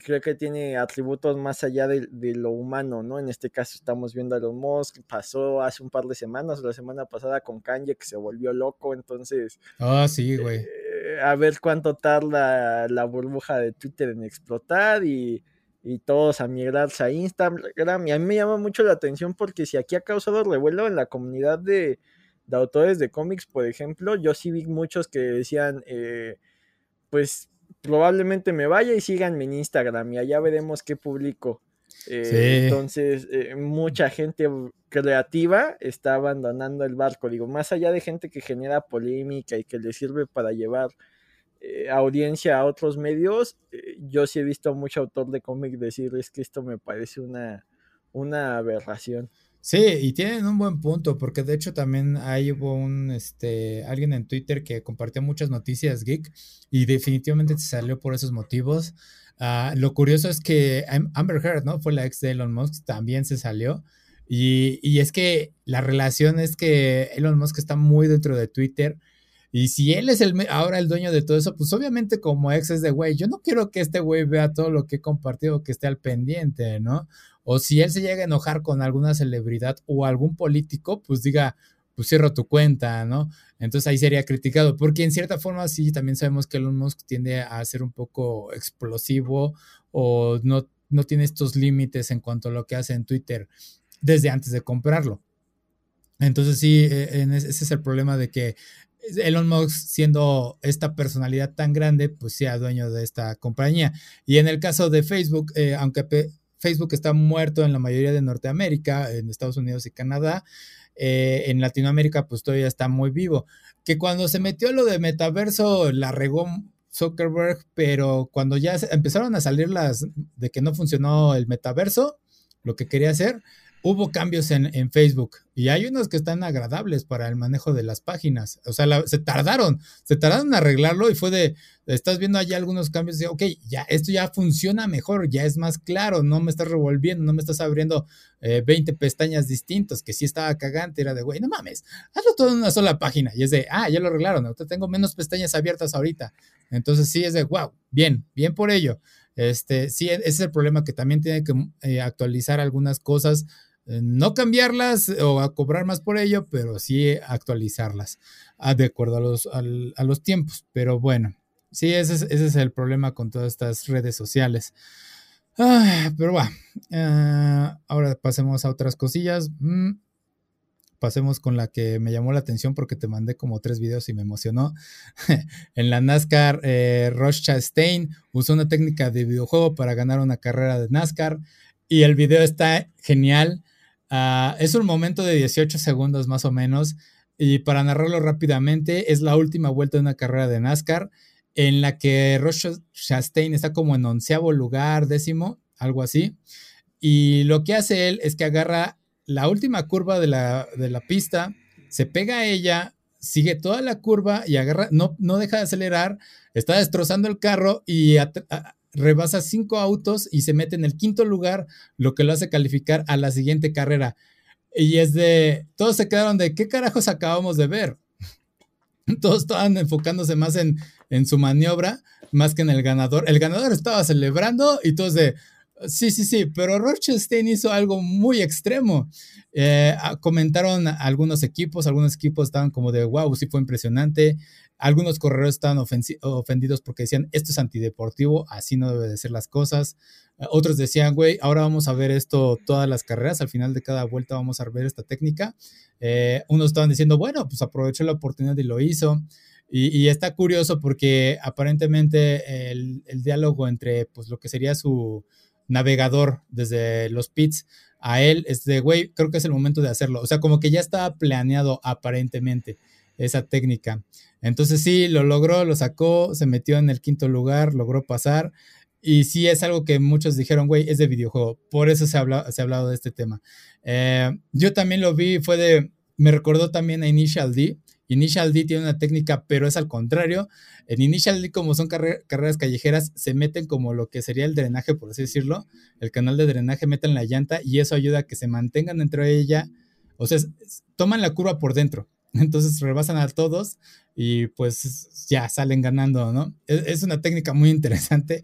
creo que tiene atributos más allá de, lo humano, ¿no? En este caso estamos viendo a Elon Musk, pasó hace un par de semanas, la semana pasada con Kanye que se volvió loco, entonces... Ah, sí, güey. Eh, a ver cuánto tarda la burbuja de Twitter en explotar y, y todos a migrarse a Instagram. Y a mí me llama mucho la atención porque si aquí ha causado revuelo en la comunidad de, de autores de cómics, por ejemplo, yo sí vi muchos que decían, eh, pues probablemente me vaya y síganme en Instagram y allá veremos qué publico. Eh, entonces, eh, mucha gente creativa está abandonando el barco. Digo, más allá de gente que genera polémica y que le sirve para llevar audiencia a otros medios, yo sí he visto a mucho autor de cómic decir es que esto me parece una, una aberración. Sí, y tienen un buen punto, porque de hecho también hay hubo un, este, alguien en Twitter que compartió muchas noticias geek y definitivamente se salió por esos motivos. Ah, lo curioso es que Amber Heard, ¿no? Fue la ex de Elon Musk, también se salió. Y, y es que la relación es que Elon Musk está muy dentro de Twitter. Y si él es el, ahora el dueño de todo eso, pues obviamente como ex es de güey, yo no quiero que este güey vea todo lo que he compartido, que esté al pendiente, ¿no? o si él se llega a enojar con alguna celebridad o algún político, pues diga, pues cierro tu cuenta, ¿no? Entonces ahí sería criticado, porque en cierta forma sí, también sabemos que Elon Musk tiende a ser un poco explosivo o no, no tiene estos límites en cuanto a lo que hace en Twitter desde antes de comprarlo. Entonces sí, e, ese es el problema de que Elon Musk siendo esta personalidad tan grande, pues sea dueño de esta compañía. Y en el caso de Facebook, eh, aunque Facebook está muerto en la mayoría de Norteamérica, en Estados Unidos y Canadá. Eh, en Latinoamérica, pues todavía está muy vivo. Que cuando se metió lo de metaverso, la regó Zuckerberg, pero cuando ya empezaron a salir las de que no funcionó el metaverso, lo que quería hacer, hubo cambios en, Facebook y hay unos que están agradables para el manejo de las páginas. O sea, se tardaron, se tardaron en arreglarlo y fue de, estás viendo allá algunos cambios de, ok, ya, esto ya funciona mejor, ya es más claro, no me estás revolviendo, no me estás abriendo 20 eh, pestañas distintas, que sí estaba cagante, era de, güey, no mames, hazlo todo en una sola página. Y es de, ah, ya lo arreglaron, tengo menos pestañas abiertas ahorita. Entonces sí es de, wow, bien, bien por ello. Este, sí, ese es el problema que también tiene que eh, actualizar algunas cosas no cambiarlas o a cobrar más por ello, pero sí actualizarlas ah, de acuerdo a los, a tiempos. Pero bueno, sí, ese es, el problema con todas estas redes sociales. pero va, ah, ahora pasemos a otras cosillas. Mm, pasemos con la que me llamó la atención porque te mandé como tres videos y me emocionó. [laughs] en la NASCAR, eh, Chastain usó una técnica de videojuego para ganar una carrera de NASCAR y el video está genial. Ah, es un momento de 18 segundos más o menos. Y para narrarlo rápidamente, es la última vuelta de una carrera de NASCAR en la que Roche Chastain está como en onceavo lugar, décimo, algo así. Y lo que hace él es que agarra la última curva de la, pista, se pega a ella, sigue toda la curva y agarra, no, no deja de acelerar, está destrozando el carro y rebasa cinco autos y se mete en el quinto lugar, lo que lo hace calificar a la siguiente carrera. Y es de, todos se quedaron de, ¿qué carajos acabamos de ver? [laughs] Todos estaban enfocándose más en, en su maniobra, más que en el ganador. El ganador estaba celebrando y todos de, Sí, sí, sí, pero Rochester hizo algo muy extremo. Eh, comentaron algunos equipos, algunos equipos estaban como de, wow, sí fue impresionante. Algunos corredores estaban ofendidos porque decían, esto es antideportivo, así no debe de ser las cosas. otros decían, güey, ahora vamos a ver esto todas las carreras, al final de cada vuelta vamos a ver esta técnica. Eh, unos estaban diciendo, bueno, pues aprovechó la oportunidad y lo hizo. Y, está curioso porque aparentemente el, el, diálogo entre pues lo que sería su, navegador desde los pits a él, es de, güey, creo que es el momento de hacerlo. O sea, como que ya estaba planeado aparentemente esa técnica. Entonces sí, lo logró, lo sacó, se metió en el quinto lugar, logró pasar. Y sí es algo que muchos dijeron, güey, es de videojuego. Por eso se ha, se ha hablado de este tema. Eh, yo también lo vi, fue de, me recordó también a Initial D. Initial D tiene una técnica, pero es al contrario. En Initial D, como son carreras callejeras, se meten como lo que sería el drenaje, por así decirlo. El canal de drenaje meten la llanta y eso ayuda a que se mantengan dentro de ella. O sea, toman la curva por dentro. Entonces rebasan a todos y pues ya salen ganando, ¿no? Es, es una técnica muy interesante,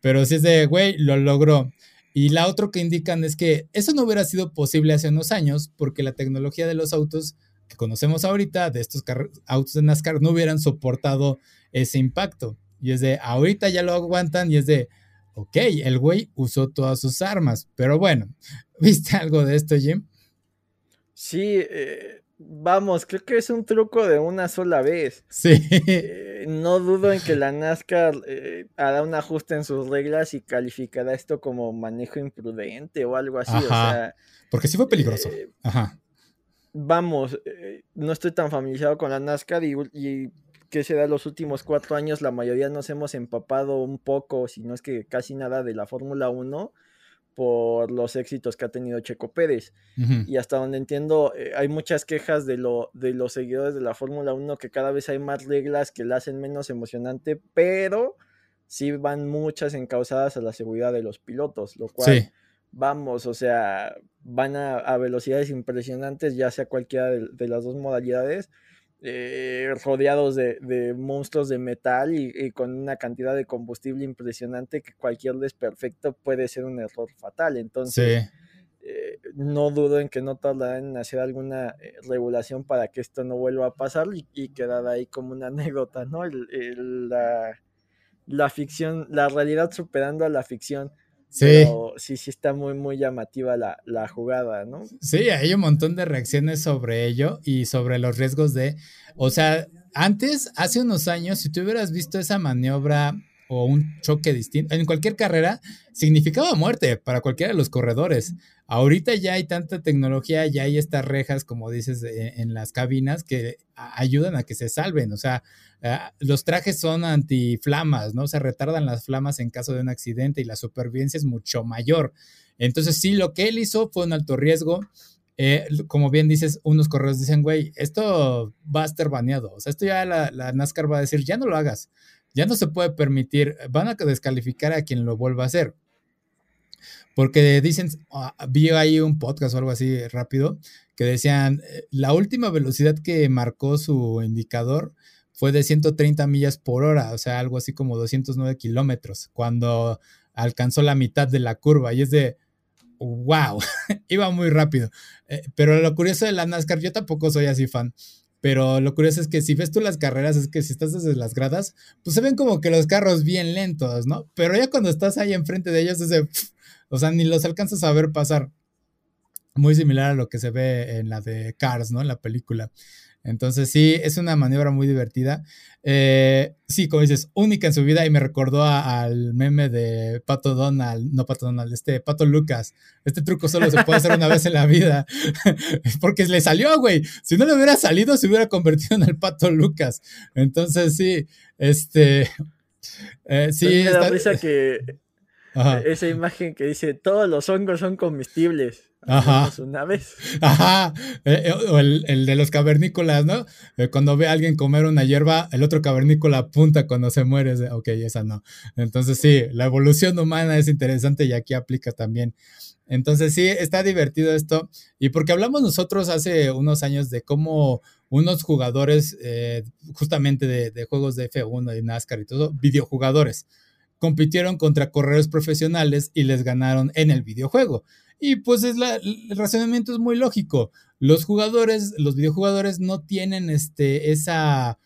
pero si es de, güey, lo logró. Y la otra que indican es que eso no hubiera sido posible hace unos años porque la tecnología de los autos que conocemos ahorita, de estos autos de NASCAR, no hubieran soportado ese impacto. Y es de, ahorita ya lo aguantan y es de, ok, el güey usó todas sus armas. Pero bueno, [laughs] ¿viste algo de esto, Jim? Sí, eh, Vamos, creo que es un truco de una sola vez. Sí. Eh, no dudo en que la NASCAR eh, hará un ajuste en sus reglas y calificará esto como manejo imprudente o algo así. Porque sí fue peligroso. Eh, Ajá. Vamos, no estoy tan familiarizado con la NASCAR y, y que será los últimos cuatro años la mayoría nos hemos empapado un poco, si no es que casi nada de la Fórmula 1 por los éxitos que ha tenido Checo Pérez. Y hasta donde entiendo, eh, hay muchas quejas de, lo, de los seguidores de la Fórmula 1 que cada vez hay más reglas que la hacen menos emocionante, pero sí van muchas encausadas a la seguridad de los pilotos, lo cual, vamos, o sea, van a, velocidades impresionantes, ya sea cualquiera de las dos modalidades eh, rodeados de, monstruos de metal y, con una cantidad de combustible impresionante que cualquier desperfecto puede ser un error fatal. Entonces, eh, no dudo en que no tardarán en hacer alguna eh, regulación para que esto no vuelva a pasar y, y quedar ahí como una [laughs] anécdota, ¿no? la, la ficción, la realidad superando a la ficción. Sí. sí, sí está muy, muy llamativa la, la, jugada, ¿no? Sí, hay un montón de reacciones sobre ello y sobre los riesgos de, o sea, antes, hace unos años, si tú hubieras visto esa maniobra o un choque distinto, en cualquier carrera, significaba muerte para cualquiera de los corredores. Ahorita ya hay tanta tecnología, ya hay estas rejas, como dices, en las cabinas que ayudan a que se salven. O sea, ah, los trajes son antiflamas, ¿no? Se retardan las flamas en caso de un accidente y la supervivencia es mucho mayor. Entonces, sí, lo que él hizo fue un alto riesgo. Eh, como bien dices, unos corredores dicen, güey, esto va a estar baneado. O sea, esto ya la NASCAR va a decir, ya no lo hagas ya no se puede permitir, van a descalificar a quien lo vuelva a hacer. Porque dicen, ah, vi ahí un podcast o algo así rápido, que decían, eh, la última velocidad que marcó su indicador fue de 130 millas por hora, o sea, algo así como 209 kilómetros, cuando alcanzó la mitad de la curva. Y es de, wow, [laughs] iba muy rápido. Eh, pero lo curioso de la NASCAR, yo tampoco soy así fan, pero lo curioso es que si ves tú las carreras, es que si estás desde las gradas, pues se ven como que los carros bien lentos, ¿no? Pero ya cuando estás ahí enfrente de ellos, es de, o sea, ni los alcanzas a ver pasar. Muy similar a lo que se ve en la de Cars, ¿no? En la película. Entonces sí, es una maniobra muy divertida. Eh, sí, como dices, única en su vida y me recordó al meme de Pato Donald, no Pato Donald, este Pato Lucas. Este truco solo se puede hacer una vez en la vida. [laughs] Porque le salió, güey. Si no le hubiera salido, se hubiera convertido en el Pato Lucas. Entonces sí, este... Eh, sí, pues me da risa que esa imagen que dice todos los hongos son comestibles. Ajá. Una vez. [laughs] Ajá. Eh, eh, o el, de los cavernícolas, ¿no? Eh, cuando ve a alguien comer una hierba, el otro cavernícola apunta cuando se muere. ok, esa no. Entonces sí, la evolución humana es interesante y aquí aplica también. Entonces sí, está divertido esto. Y porque hablamos nosotros hace unos años de cómo unos jugadores, justamente de, de, juegos de F1, de NASCAR y todo, videojugadores, compitieron contra corredores profesionales y les ganaron en el videojuego. Y pues el razonamiento es muy lógico. Los jugadores, los videojugadores no tienen este, esa,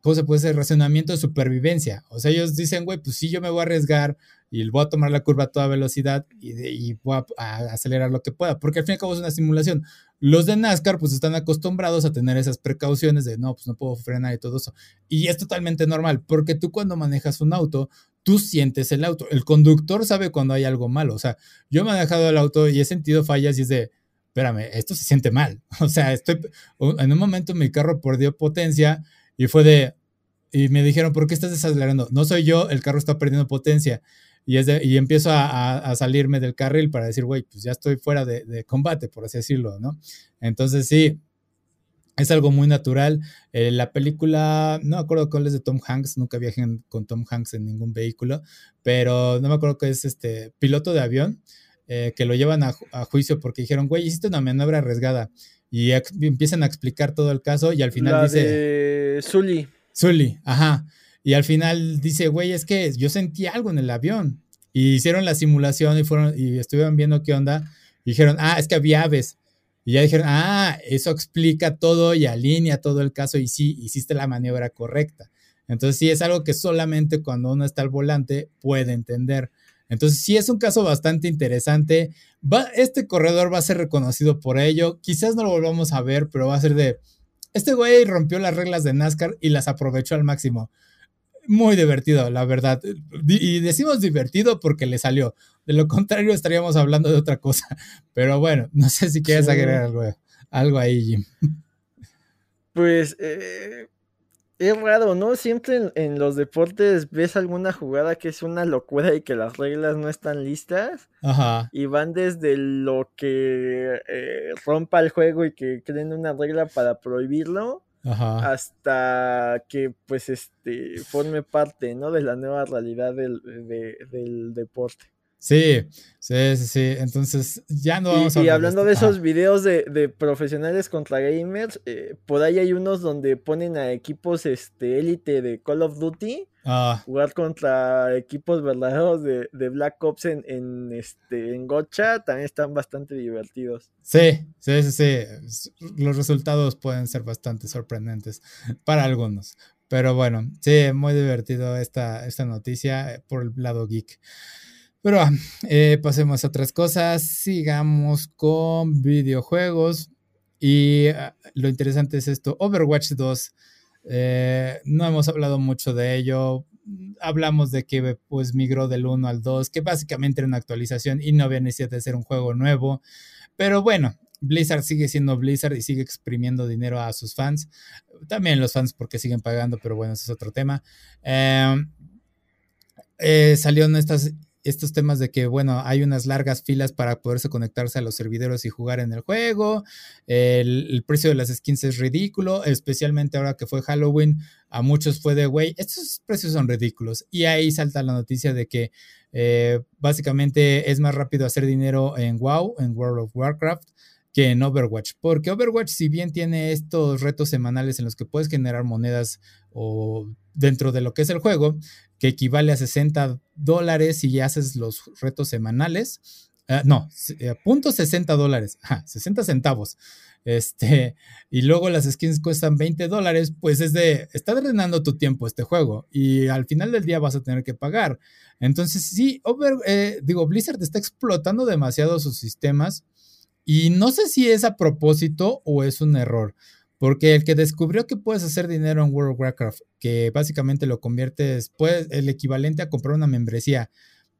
¿cómo se puede decir? Razonamiento de supervivencia. O sea, ellos dicen, güey, pues sí, yo me voy a arriesgar y voy a tomar la curva a toda velocidad y, voy a, acelerar lo que pueda, porque al fin y al cabo es una simulación. Los de NASCAR pues están acostumbrados a tener esas precauciones de no, pues no puedo frenar y todo eso. Y es totalmente normal, porque tú cuando manejas un auto, tú sientes el auto. El conductor sabe cuando hay algo malo. O sea, yo me he dejado el auto y he sentido fallas y es de, espérame, esto se siente mal. [laughs] O sea, estoy, en un momento mi carro perdió potencia y fue de, y me dijeron, ¿por qué estás desacelerando? No soy yo, el carro está perdiendo potencia. Y, es y empiezo a, salirme del carril para decir, güey, pues ya estoy fuera de, de, combate, por así decirlo, ¿no? Entonces sí, es algo muy natural. Eh, la película, no me acuerdo cuál es de Tom Hanks, nunca viajé con Tom Hanks en ningún vehículo, pero no me acuerdo que es este piloto de avión eh, que lo llevan a, juicio porque dijeron, güey, hiciste una maniobra arriesgada. Y empiezan a explicar todo el caso y al final dice... De Zully. Zully, ajá. Y al final dice, güey, es que yo sentí algo en el avión. Y hicieron la simulación y fueron y estuvieron viendo qué onda. Y dijeron, ah, es que había aves. Y ya dijeron, ah, eso explica todo y alinea todo el caso y sí, hiciste la maniobra correcta. Entonces sí es algo que solamente cuando uno está al volante puede entender. Entonces sí es un caso bastante interesante. Va, este corredor va a ser reconocido por ello. Quizás no lo volvamos a ver, pero va a ser de, este güey rompió las reglas de NASCAR y las aprovechó al máximo muy divertido, la verdad. Y decimos divertido porque le salió. De lo contrario, estaríamos hablando de otra cosa. [laughs] Pero bueno, no sé si quieres agregar algo, algo ahí, Jim. Pues eh, es raro, ¿no? Siempre en, los deportes ves alguna jugada que es una locura y que las reglas no están listas. Ajá. Y van desde lo que eh, rompa el juego y que creen una regla para prohibirlo hasta que pues este forme parte, ¿no? De la nueva realidad del, del deporte. Sí, sí, sí, sí. Entonces, ya no vamos y, Y hablando de, esos videos de, de, profesionales contra gamers, eh, por ahí hay unos donde ponen a equipos este élite de Call of Duty ah. jugar contra equipos verdaderos [laughs] de, de Black Ops en, en, este en Gocha, también están bastante divertidos. Sí, sí, sí, sí. Los resultados pueden ser bastante sorprendentes [laughs] para algunos. Pero bueno, sí, muy divertido esta, esta noticia por el lado geek. Pero eh, pasemos a otras cosas, sigamos con videojuegos. Y ah, lo interesante es esto, Overwatch 2, eh, no hemos hablado mucho de ello, hablamos de que pues migró del 1 al 2, que básicamente era una actualización y no había necesidad de ser un juego nuevo, pero bueno, Blizzard sigue siendo Blizzard y sigue exprimiendo dinero a sus fans, también los fans porque siguen pagando, pero bueno, ese es otro tema. Eh, eh, estas estos temas de que, bueno, hay unas largas filas para poderse conectarse a los servidores y jugar en el juego. El, precio de las skins es ridículo, especialmente ahora que fue Halloween. A muchos fue de, güey, estos precios son ridículos. Y ahí salta la noticia de que eh, básicamente es más rápido hacer dinero en WoW, en World of Warcraft, que en Overwatch. Porque Overwatch, si bien tiene estos retos semanales en los que puedes generar monedas o dentro de lo que es el juego, que equivale a 60 dólares si haces los retos semanales. Ah, no, eh, punto 60 dólares, 60 centavos. Este, [laughs] y luego las skins cuestan 20 dólares, pues es de, está drenando tu tiempo este juego y al final del día vas a tener que pagar. Entonces, sí, over, eh, digo, Blizzard está explotando demasiado sus sistemas y no sé si es a propósito o es un error. Porque el que descubrió que puedes hacer dinero en World of Warcraft, que básicamente lo conviertes, pues, el equivalente a comprar una membresía,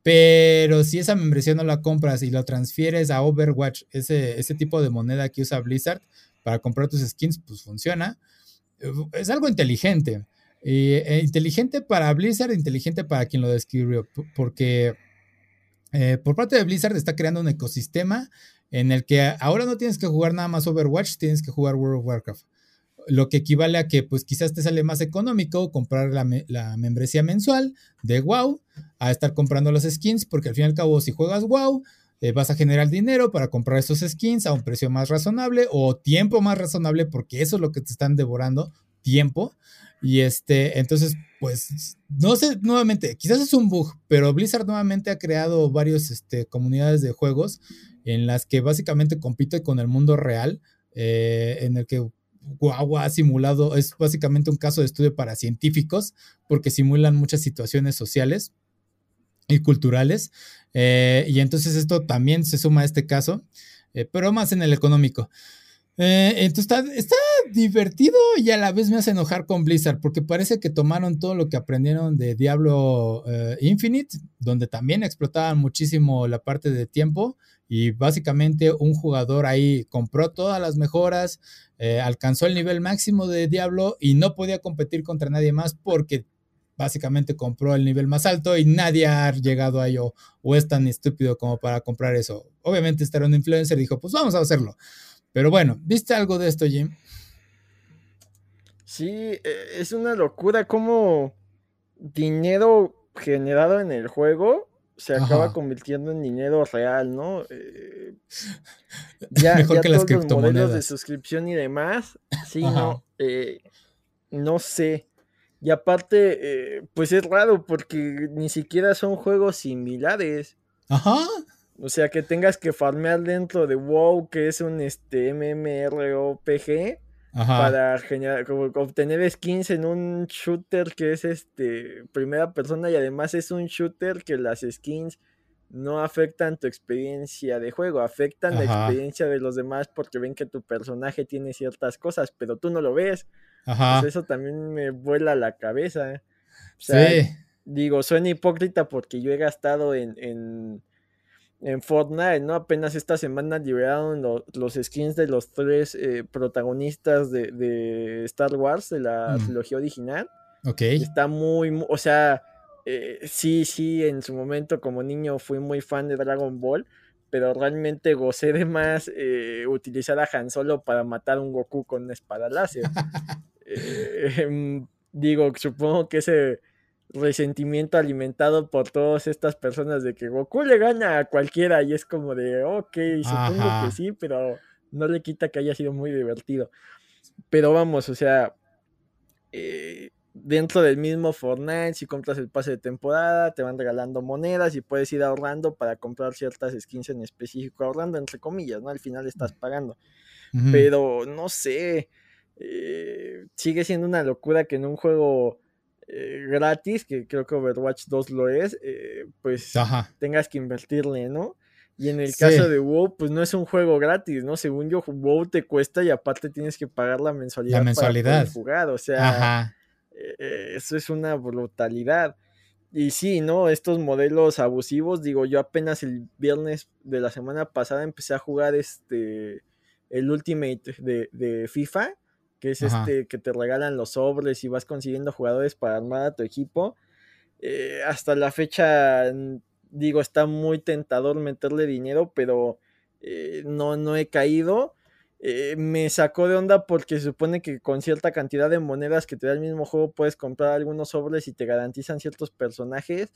pero si esa membresía no la compras y lo transfieres a Overwatch, ese, ese tipo de moneda que usa Blizzard para comprar tus skins, pues funciona. Es algo inteligente. E inteligente para Blizzard, inteligente para quien lo descubrió, porque eh, por parte de Blizzard está creando un ecosistema en el que ahora no tienes que jugar nada más Overwatch, tienes que jugar World of Warcraft lo que equivale a que pues quizás te sale más económico comprar la, membresía mensual de WoW a estar comprando los skins, porque al fin y al cabo si juegas WoW eh, vas a generar dinero para comprar esos skins a un precio más razonable o tiempo más razonable, porque eso es lo que te están devorando, tiempo. Y este, entonces, pues, no sé, nuevamente, quizás es un bug, pero Blizzard nuevamente ha creado varias este, comunidades de juegos en las que básicamente compite con el mundo real, eh, en el que Guagua ha simulado, es básicamente un caso de estudio para científicos, porque simulan muchas situaciones sociales y culturales. Eh, y entonces esto también se suma a este caso, eh, pero más en el económico. Eh, entonces está, divertido y a la vez me hace enojar con Blizzard, porque parece que tomaron todo lo que aprendieron de Diablo eh, Infinite, donde también explotaban muchísimo la parte de tiempo y básicamente un jugador ahí compró todas las mejoras, eh, alcanzó el nivel máximo de Diablo y no podía competir contra nadie más porque básicamente compró el nivel más alto y nadie ha llegado a ello o es tan estúpido como para comprar eso. Obviamente este un influencer dijo, pues vamos a hacerlo. Pero bueno, ¿viste algo de esto, Jim? Sí, e, es una locura como dinero generado en el juego se acaba convirtiendo en dinero real, ¿no? Eh, [laughs] ya, Mejor que las los modelos de suscripción y demás, sí, no, eh, no sé. Y aparte, eh, pues es raro porque ni siquiera son juegos similares. Ajá. O sea, que tengas que farmear dentro de WoW, que es un este, MMORPG, para generar, obtener skins en un shooter que es este primera persona y además es un shooter que las skins no afectan tu experiencia de juego, afectan la experiencia de los demás porque ven que tu personaje tiene ciertas cosas, pero tú no lo ves. Ajá. Pues eso también me vuela la cabeza. sí. Digo, suena hipócrita porque yo he gastado en, en, en Fortnite, ¿no? Apenas esta semana liberaron los skins de los tres eh, protagonistas de, Star Wars, de la mm. trilogía original. Ok. Está muy, o sea, eh, sí, sí, en su momento como niño fui muy fan de Dragon Ball, pero realmente gocé de más eh, utilizar a Han Solo para matar a un Goku con una espada láser. [laughs] [laughs] Em, digo, supongo que ese resentimiento alimentado por todas estas personas de que Goku le gana a cualquiera y es como de, ok, supongo que sí, pero no le quita que haya sido muy divertido. Pero vamos, o sea, eh, dentro del mismo Fortnite, si compras el pase de temporada, te van regalando monedas y puedes ir ahorrando para comprar ciertas skins en específico, ahorrando entre comillas, ¿no? Al final estás pagando. Pero no sé, eh, sigue siendo una locura que en un juego eh, gratis, que creo que Overwatch 2 lo es, eh, pues tengas que invertirle, ¿no? Y en el caso de WoW, pues no es un juego gratis, ¿no? Según yo, WoW te cuesta y aparte tienes que pagar la mensualidad, la mensualidad. para jugar, o sea, eh, eso es una brutalidad. Y sí, ¿no? Estos modelos abusivos, digo, yo apenas el viernes de la semana pasada empecé a jugar este, el Ultimate de, de FIFA que es este que te regalan los sobres y vas consiguiendo jugadores para armar a tu equipo. Eh, hasta la fecha, digo, está muy tentador meterle dinero, pero eh, no, no he caído. Eh, me sacó de onda porque se supone que con cierta cantidad de monedas que te da el mismo juego puedes comprar algunos sobres y te garantizan ciertos personajes.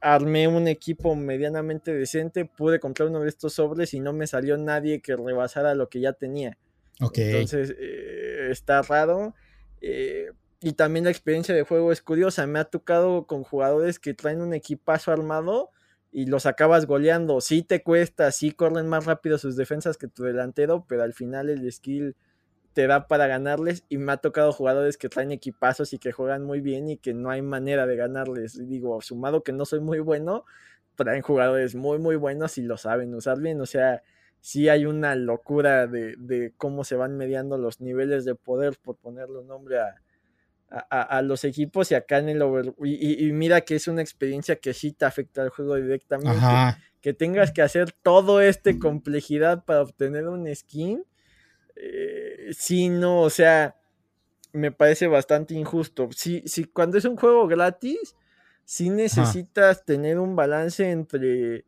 armé un equipo medianamente decente, pude comprar uno de estos sobres y no me salió nadie que rebasara lo que ya tenía. Entonces, eh, está raro. Eh, y también la experiencia de juego es curiosa. Me ha tocado con jugadores que traen un equipazo armado y los acabas goleando. Sí te cuesta, sí corren más rápido sus defensas que tu delantero, pero al final el skill te da para ganarles. Y me ha tocado jugadores que traen equipazos y que juegan muy bien y que no hay manera de ganarles. Digo, sumado que no soy muy bueno, traen jugadores muy, muy buenos y lo saben usar bien. O sea, sí hay una locura de, cómo se van mediando los niveles de poder, por ponerle un nombre a, a, los equipos y acá en el over... Y, mira que es una experiencia que sí te afecta al juego directamente. Que tengas que hacer todo este complejidad para obtener un skin. Eh, sí, no, o sea, me parece bastante injusto. Si, si cuando es un juego gratis, sí necesitas tener un balance entre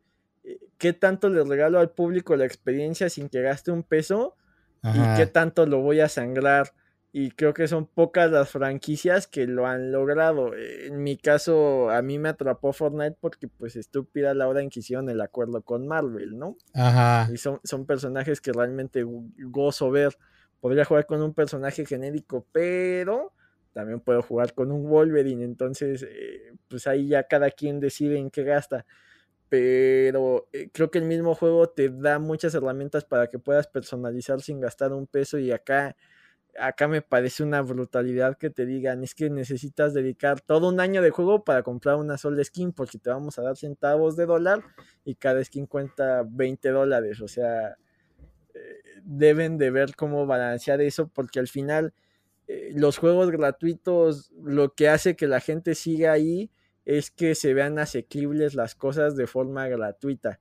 qué tanto le regalo al público la experiencia sin que gaste un peso y qué tanto lo voy a sangrar. Y creo que son pocas las franquicias que lo han logrado. En mi caso, a mí me atrapó Fortnite porque, pues, estúpida la hora en que hicieron el acuerdo con Marvel, ¿no? Ajá. Y son, son personajes que realmente gozo ver. Podría jugar con un personaje genérico, pero también puedo jugar con un Wolverine. Entonces, eh, pues ahí ya cada quien decide en qué gasta pero eh, creo que el mismo juego te da muchas herramientas para que puedas personalizar sin gastar un peso y acá acá me parece una brutalidad que te digan es que necesitas dedicar todo un año de juego para comprar una sola skin porque te vamos a dar centavos de dólar y cada skin cuenta 20 dólares o sea deben de ver cómo balancear eso, porque al final eh, los juegos gratuitos lo que hace que la gente siga ahí es que se vean asequibles las cosas de forma gratuita.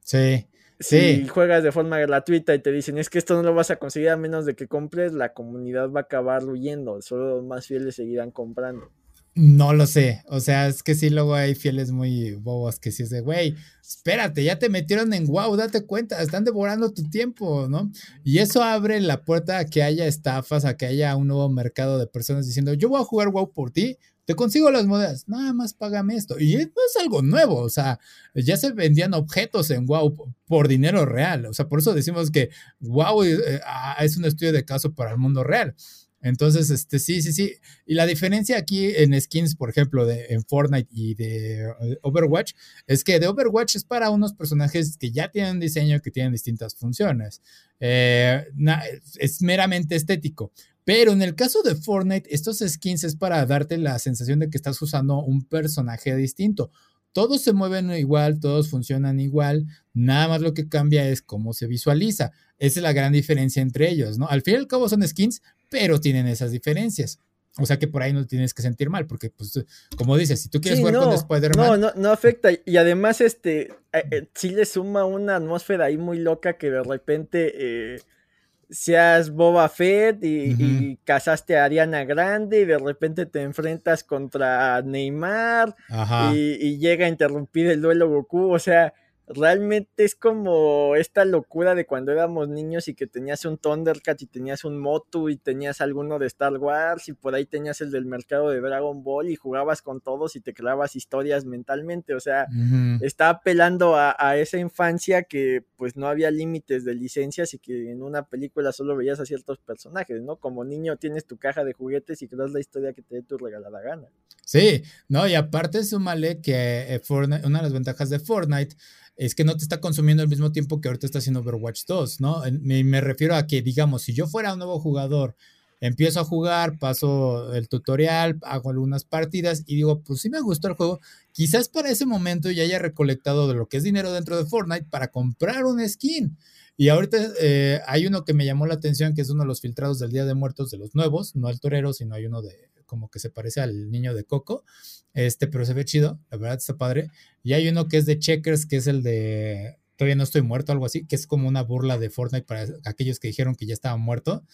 Sí. Si juegas de forma gratuita y te dicen es que esto no lo vas a conseguir a menos de que compres, la comunidad va a acabar huyendo, solo los más fieles seguirán comprando. No lo sé, o sea, es que sí, luego hay fieles muy bobos que sí es de, güey, espérate, ya te metieron en wow, date cuenta, están devorando tu tiempo, ¿no? Y eso abre la puerta a que haya estafas, a que haya un nuevo mercado de personas diciendo, yo voy a jugar wow por ti, te consigo las monedas, nada más págame esto. Y no es algo nuevo, o sea, ya se vendían objetos en WoW por dinero real, o sea, por eso decimos que WoW eh, ah, es un estudio de caso para el mundo real. Entonces, este, sí, sí, sí. Y la diferencia aquí en skins, por ejemplo, de, en Fortnite y de eh, Overwatch, es que de Overwatch es para unos personajes que ya tienen diseño, que tienen distintas funciones. Eh, es meramente estético. Pero en el caso de Fortnite, estos skins es para darte la sensación de que estás usando un personaje distinto. Todos se mueven igual, todos funcionan igual, nada más lo que cambia es cómo se visualiza. Esa es la gran diferencia entre ellos, ¿no? Al fin y al cabo son skins, pero tienen esas diferencias. O sea que por ahí no tienes que sentir mal, porque, pues, como dices, si tú quieres jugar con Spider-Man. No, no, no afecta. Y además, este, eh, eh, sí le suma una atmósfera ahí muy loca que de repente eh, seas Boba Fett y, casaste a Ariana Grande y de repente te enfrentas contra Neymar y, y, llega a interrumpir el duelo Goku. O sea, realmente es como esta locura de cuando éramos niños y que tenías un Thundercat y tenías un Motu y tenías alguno de Star Wars y por ahí tenías el del mercado de Dragon Ball y jugabas con todos y te creabas historias mentalmente. O sea, está apelando a, esa infancia que pues no había límites de licencias y que en una película solo veías a ciertos personajes, ¿no? Como niño tienes tu caja de juguetes y creas la historia que te dé tu regalada gana. Sí, no, y aparte súmale que eh, una de las ventajas de Fortnite es que no te está consumiendo al mismo tiempo que ahorita está haciendo Overwatch 2, ¿no? Me, refiero a que, digamos, si yo fuera un nuevo jugador, empiezo a jugar, paso el tutorial, hago algunas partidas y digo, pues sí me gustó el juego, quizás para ese momento ya haya recolectado de lo que es dinero dentro de Fortnite para comprar un skin. Y ahorita eh, hay uno que me llamó la atención, que es uno de los filtrados del Día de Muertos de los nuevos, no el torero, sino hay uno de como que se parece al niño de Coco, este, pero se ve chido, la verdad está padre. Y hay uno que es de Checkers, que es el de Todavía no estoy muerto, algo así, que es como una burla de Fortnite para aquellos que dijeron que ya estaba muerto.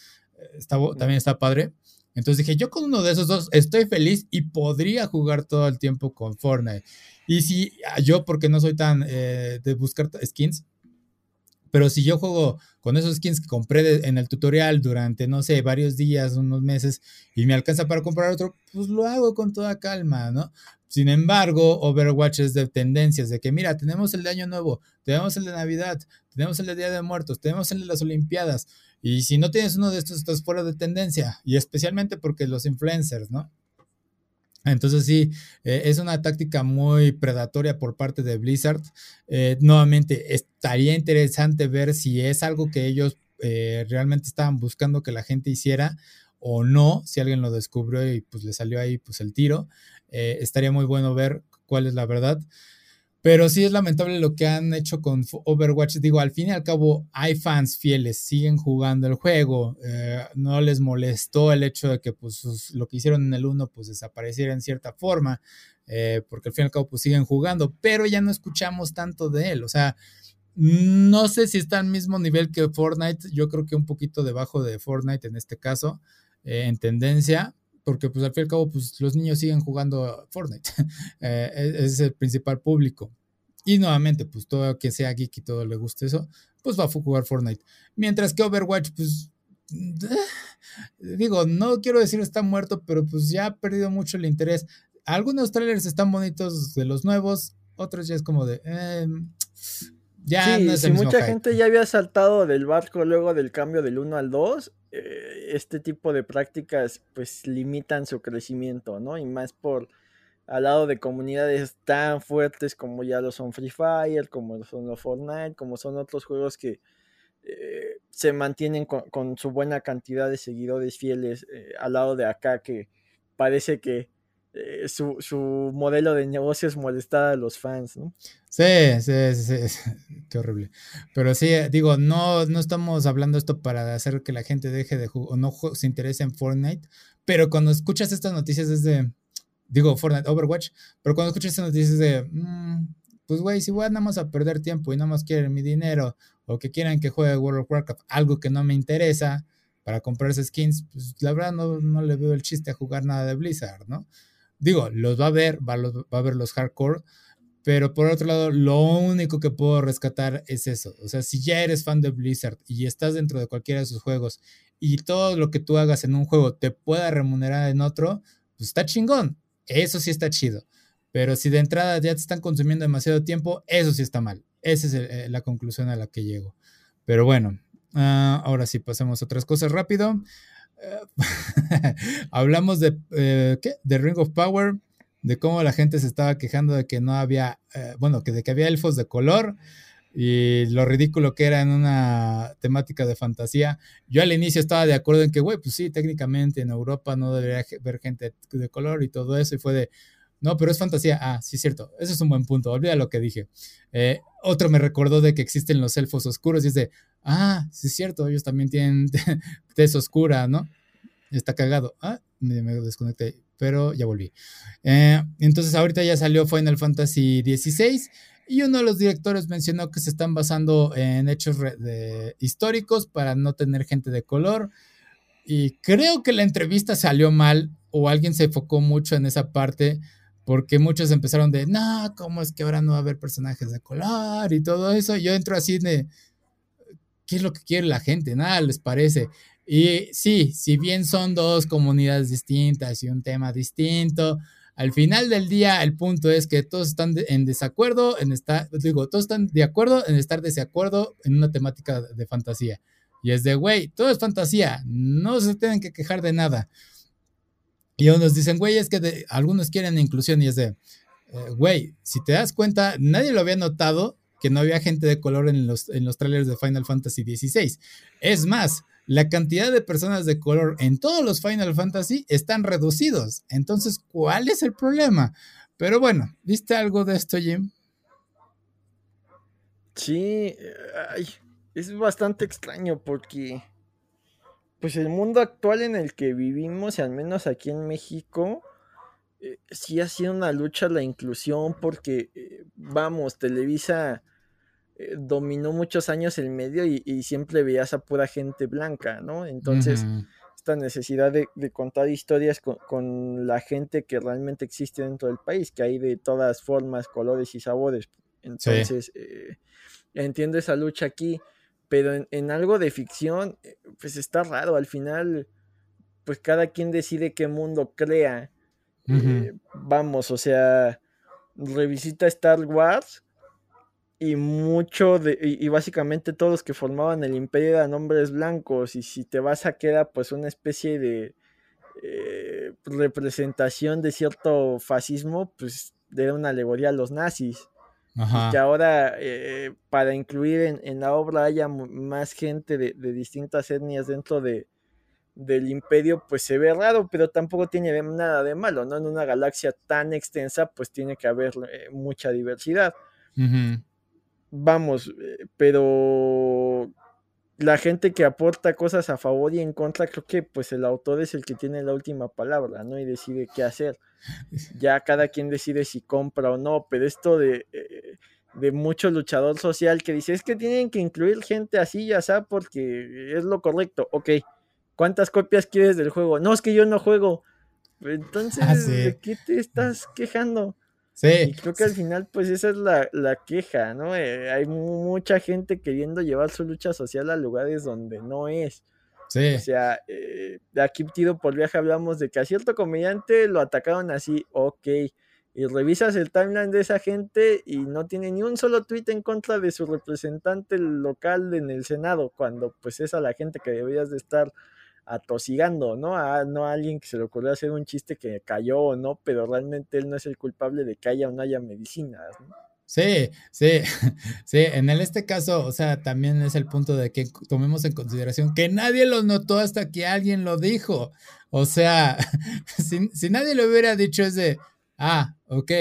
También está padre. Entonces dije, yo con uno de esos dos estoy feliz y podría jugar todo el tiempo con Fortnite. Y si yo, porque no soy tan eh, de buscar skins, pero si yo juego con esos skins que compré en el tutorial durante, no sé, varios días, unos meses, y me alcanza para comprar otro, pues lo hago con toda calma, ¿no? Sin embargo, Overwatch es de tendencias, de que mira, tenemos el de Año Nuevo, tenemos el de Navidad, tenemos el de Día de Muertos, tenemos el de las Olimpiadas, y si no tienes uno de estos, estás fuera de tendencia, y especialmente porque los influencers, ¿no? Entonces sí, eh, es una táctica muy predatoria por parte de Blizzard. Eh, nuevamente, estaría interesante ver si es algo que ellos eh, realmente estaban buscando que la gente hiciera o no, si alguien lo descubrió y pues le salió ahí pues el tiro. estaría muy bueno ver cuál es la verdad. Pero sí es lamentable lo que han hecho con Overwatch. Digo, al fin y al cabo hay fans fieles, siguen jugando el juego. Eh, no les molestó el hecho de que pues, lo que hicieron en el 1 pues desapareciera en cierta forma, eh, porque al fin y al cabo pues siguen jugando, pero ya no escuchamos tanto de él. O sea, no sé si está al mismo nivel que Fortnite. Yo creo que un poquito debajo de Fortnite en este caso, eh, en tendencia porque pues al fin y al cabo pues los niños siguen jugando Fortnite, [laughs] eh, e-, es el principal público. Y nuevamente, pues todo que sea geek y todo le guste eso, pues va a jugar Fortnite. Mientras que Overwatch, pues digo, no quiero decir está muerto, pero pues ya ha perdido mucho el interés. Algunos trailers están bonitos de los nuevos, otros ya es como de... Em, ya no es si mucha gente ya había saltado del barco luego del cambio del 1 al 2, eh, este tipo de prácticas pues limitan su crecimiento, ¿no? Y más por al lado de comunidades tan fuertes como ya lo son Free Fire, como son los Fortnite, como son otros juegos que eh, se mantienen con, su buena cantidad de seguidores fieles, eh, al lado de acá que parece que eh, su, su, modelo de negocio es molestar a los fans, ¿no? Sí, sí, sí, [laughs] qué horrible. Pero sí, digo, no, no estamos hablando esto para hacer que la gente deje de jugar o no se interese en Fortnite, pero cuando escuchas estas noticias es de, digo, Fortnite, Overwatch, pero cuando escuchas estas noticias es de, mm, pues güey, si voy nada más a perder tiempo y nada más quieren mi dinero o que quieran que juegue World of Warcraft, algo que no me interesa para comprarse skins, pues la verdad no, no le veo el chiste a jugar nada de Blizzard, ¿no? Digo, los va a ver, va, va a ver los hardcore, pero por otro lado, lo único que puedo rescatar es eso. O sea, si ya eres fan de Blizzard y estás dentro de cualquiera de sus juegos y todo lo que tú hagas en un juego te pueda remunerar en otro, pues está chingón. Eso sí está chido. Pero si de entrada ya te están consumiendo demasiado tiempo, eso sí está mal. Esa es eh, la conclusión a la que llego. Pero bueno, ah, ahora sí, pasemos a otras cosas rápido. [laughs] hablamos de, eh, ¿qué? de Ring of Power, de cómo la gente se estaba quejando de que no había, eh, bueno, que de que había elfos de color y lo ridículo que era en una temática de fantasía. Yo al inicio estaba de acuerdo en que, güey, pues sí, técnicamente en Europa no debería haber gente de color y todo eso, y fue de, no, pero es fantasía. Ah, sí, cierto. Ese es un buen punto. Olvida lo que dije. Eh, otro me recordó de que existen los elfos oscuros y es de, ah, sí, es cierto. Ellos también tienen [laughs] tez oscura, ¿no? Está cagado. Ah, me, desconecté, pero ya volví. Eh, entonces, ahorita ya salió Final Fantasy XVI y uno de los directores mencionó que se están basando en hechos históricos para no tener gente de color. Y creo que la entrevista salió mal o alguien se enfocó mucho en esa parte porque muchos empezaron de, no, ¿cómo es que ahora no va a haber personajes de color y todo eso? Yo entro así de, ¿qué es lo que quiere la gente? Nada les parece. Y sí, si bien son dos comunidades distintas y un tema distinto, al final del día el punto es que todos están en desacuerdo en estar, digo, todos están de acuerdo en estar desacuerdo en una temática de fantasía. Y es de, güey, todo es fantasía, no se tienen que quejar de nada. Y unos dicen, güey, es que algunos quieren inclusión y es de, eh, güey, si te das cuenta, nadie lo había notado que no había gente de color en los, en los trailers de Final Fantasy XVI. Es más, la cantidad de personas de color en todos los Final Fantasy están reducidos. Entonces, ¿cuál es el problema? Pero bueno, ¿viste algo de esto, Jim? Sí, es bastante extraño porque pues el mundo actual en el que vivimos, y al menos aquí en México, eh, sí ha sido una lucha la inclusión porque, eh, vamos, Televisa eh, dominó muchos años el medio y, siempre veías a pura gente blanca, ¿no? Entonces, esta necesidad de, contar historias con, la gente que realmente existe dentro del país, que hay de todas formas, colores y sabores. Entonces, entiendo esa lucha aquí pero en, algo de ficción, eh, pues está raro. Al final, pues cada quien decide qué mundo crea. Eh, vamos, o sea, revisita Star Wars y mucho de, y, básicamente todos los que formaban el imperio eran hombres blancos y si te vas a quedar pues una especie de eh, representación de cierto fascismo, pues era una alegoría a los nazis que ahora eh, para incluir en, la obra haya más gente de, distintas etnias dentro de, del imperio, pues se ve raro, pero tampoco tiene nada de malo, ¿no? En una galaxia tan extensa, pues tiene que haber eh, mucha diversidad. Vamos, eh, pero la gente que aporta cosas a favor y en contra, creo que pues el autor es el que tiene la última palabra, ¿no? Y decide qué hacer. [laughs] Ya cada quien decide si compra o no, pero esto de, eh, de mucho luchador social que dice, es que tienen que incluir gente así, ya sabes, porque es lo correcto. Ok, ¿cuántas copias quieres del juego? No, es que yo no juego. Entonces, ah, ¿de qué te estás quejando? Sí. Y creo que al final, pues esa es la, queja, ¿no? Eh, hay mucha gente queriendo llevar su lucha social a lugares donde no es. Sí. O sea, eh, aquí Tiro por Viaje hablamos de que a cierto comediante lo atacaron así, ok. Y revisas el timeline de esa gente y no tiene ni un solo tweet en contra de su representante local en el Senado, cuando pues es a la gente que deberías de estar atosigando, ¿no? A, no a alguien que se le ocurrió hacer un chiste que cayó o no, pero realmente él no es el culpable de que haya o no haya medicinas, ¿no? Sí, sí, [laughs] sí, en este caso, o sea, también es el punto de que tomemos en consideración que nadie lo notó hasta que alguien lo dijo. O sea, [laughs] si, si nadie lo hubiera dicho es de, ah, ok,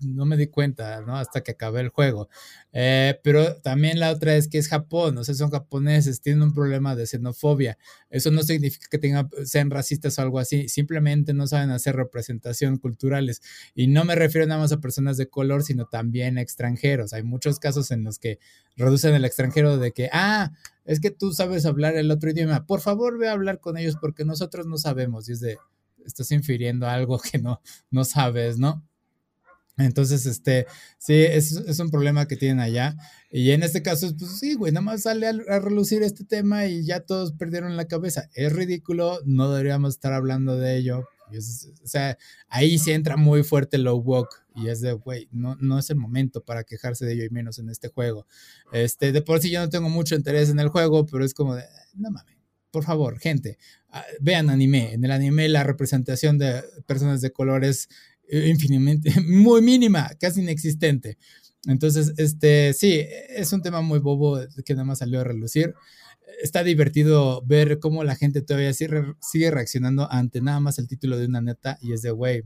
no me di cuenta, ¿no? Hasta que acabé el juego. Eh, pero también la otra es que es Japón, o sea, son japoneses, tienen un problema de xenofobia. Eso no significa que tengan, sean racistas o algo así, simplemente no saben hacer representación culturales. Y no me refiero nada más a personas de color, sino también a extranjeros. Hay muchos casos en los que reducen el extranjero de que, ah, es que tú sabes hablar el otro idioma, por favor ve a hablar con ellos porque nosotros no sabemos. Y es de, estás infiriendo algo que no, no sabes, ¿no? Entonces, este, sí, es, es, un problema que tienen allá. Y en este caso, pues sí, güey, nada más sale a, relucir este tema y ya todos perdieron la cabeza. Es ridículo, no deberíamos estar hablando de ello. o sea, ahí sí entra muy fuerte lo woke y es de, güey, no, no es el momento para quejarse de ello y menos en este juego. Este, de por sí yo no tengo mucho interés en el juego, pero es como de, no mames por favor, gente, vean anime. En el anime la representación de personas de color es eh, infinitamente, [laughs] muy mínima, casi inexistente. Entonces, este, sí, es un tema muy bobo que nada más salió a relucir. Está divertido ver cómo la gente todavía sigue reaccionando ante nada más el título de una neta y es de, güey,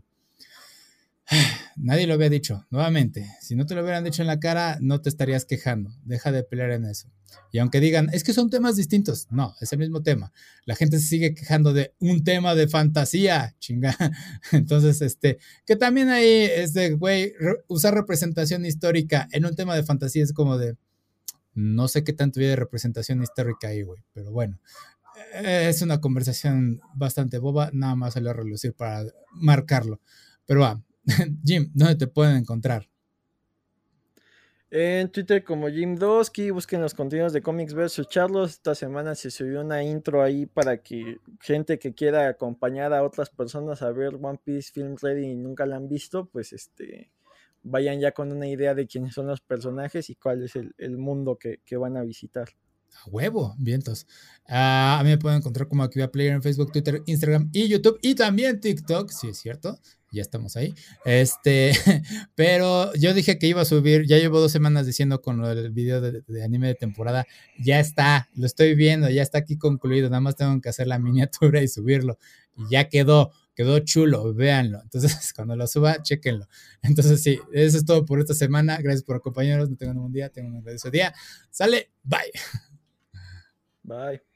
Nadie lo había dicho. Nuevamente, si no te lo hubieran dicho en la cara, no te estarías quejando. Deja de pelear en eso. Y aunque digan, es que son temas distintos, no, es el mismo tema. La gente se sigue quejando de un tema de fantasía, chinga. [laughs] Entonces, este, que también ahí es de, güey, usar representación histórica en un tema de fantasía es como de, no sé qué tanto hay de representación histórica ahí, güey, pero bueno. Es una conversación bastante boba, nada más salió a relucir para marcarlo. Pero va, [laughs] Jim, ¿dónde te pueden encontrar? En Twitter como Jim Dosky, busquen los contenidos de Comics vs. Charlos. Esta semana se subió una intro ahí para que gente que quiera acompañar a otras personas a ver One Piece Film Ready y nunca la han visto, pues este vayan ya con una idea de quiénes son los personajes y cuál es el, mundo que, van a visitar. A huevo, vientos. Ah, a mí me pueden encontrar como Activa Player en Facebook, Twitter, Instagram y YouTube y también TikTok, si es cierto ya estamos ahí. Este, [laughs] pero yo dije que iba a subir, ya llevo dos semanas diciendo con el video de, anime de temporada, ya está, lo estoy viendo, ya está aquí concluido, nada más tengo que hacer la [laughs] miniatura y subirlo. Y ya quedó, quedó chulo, véanlo. Entonces, [laughs] cuando lo suba, chequenlo. Entonces, sí, eso es todo por esta semana. Gracias por acompañarnos, no tengan un buen día, tengan un buen día. Sale, bye. Bye.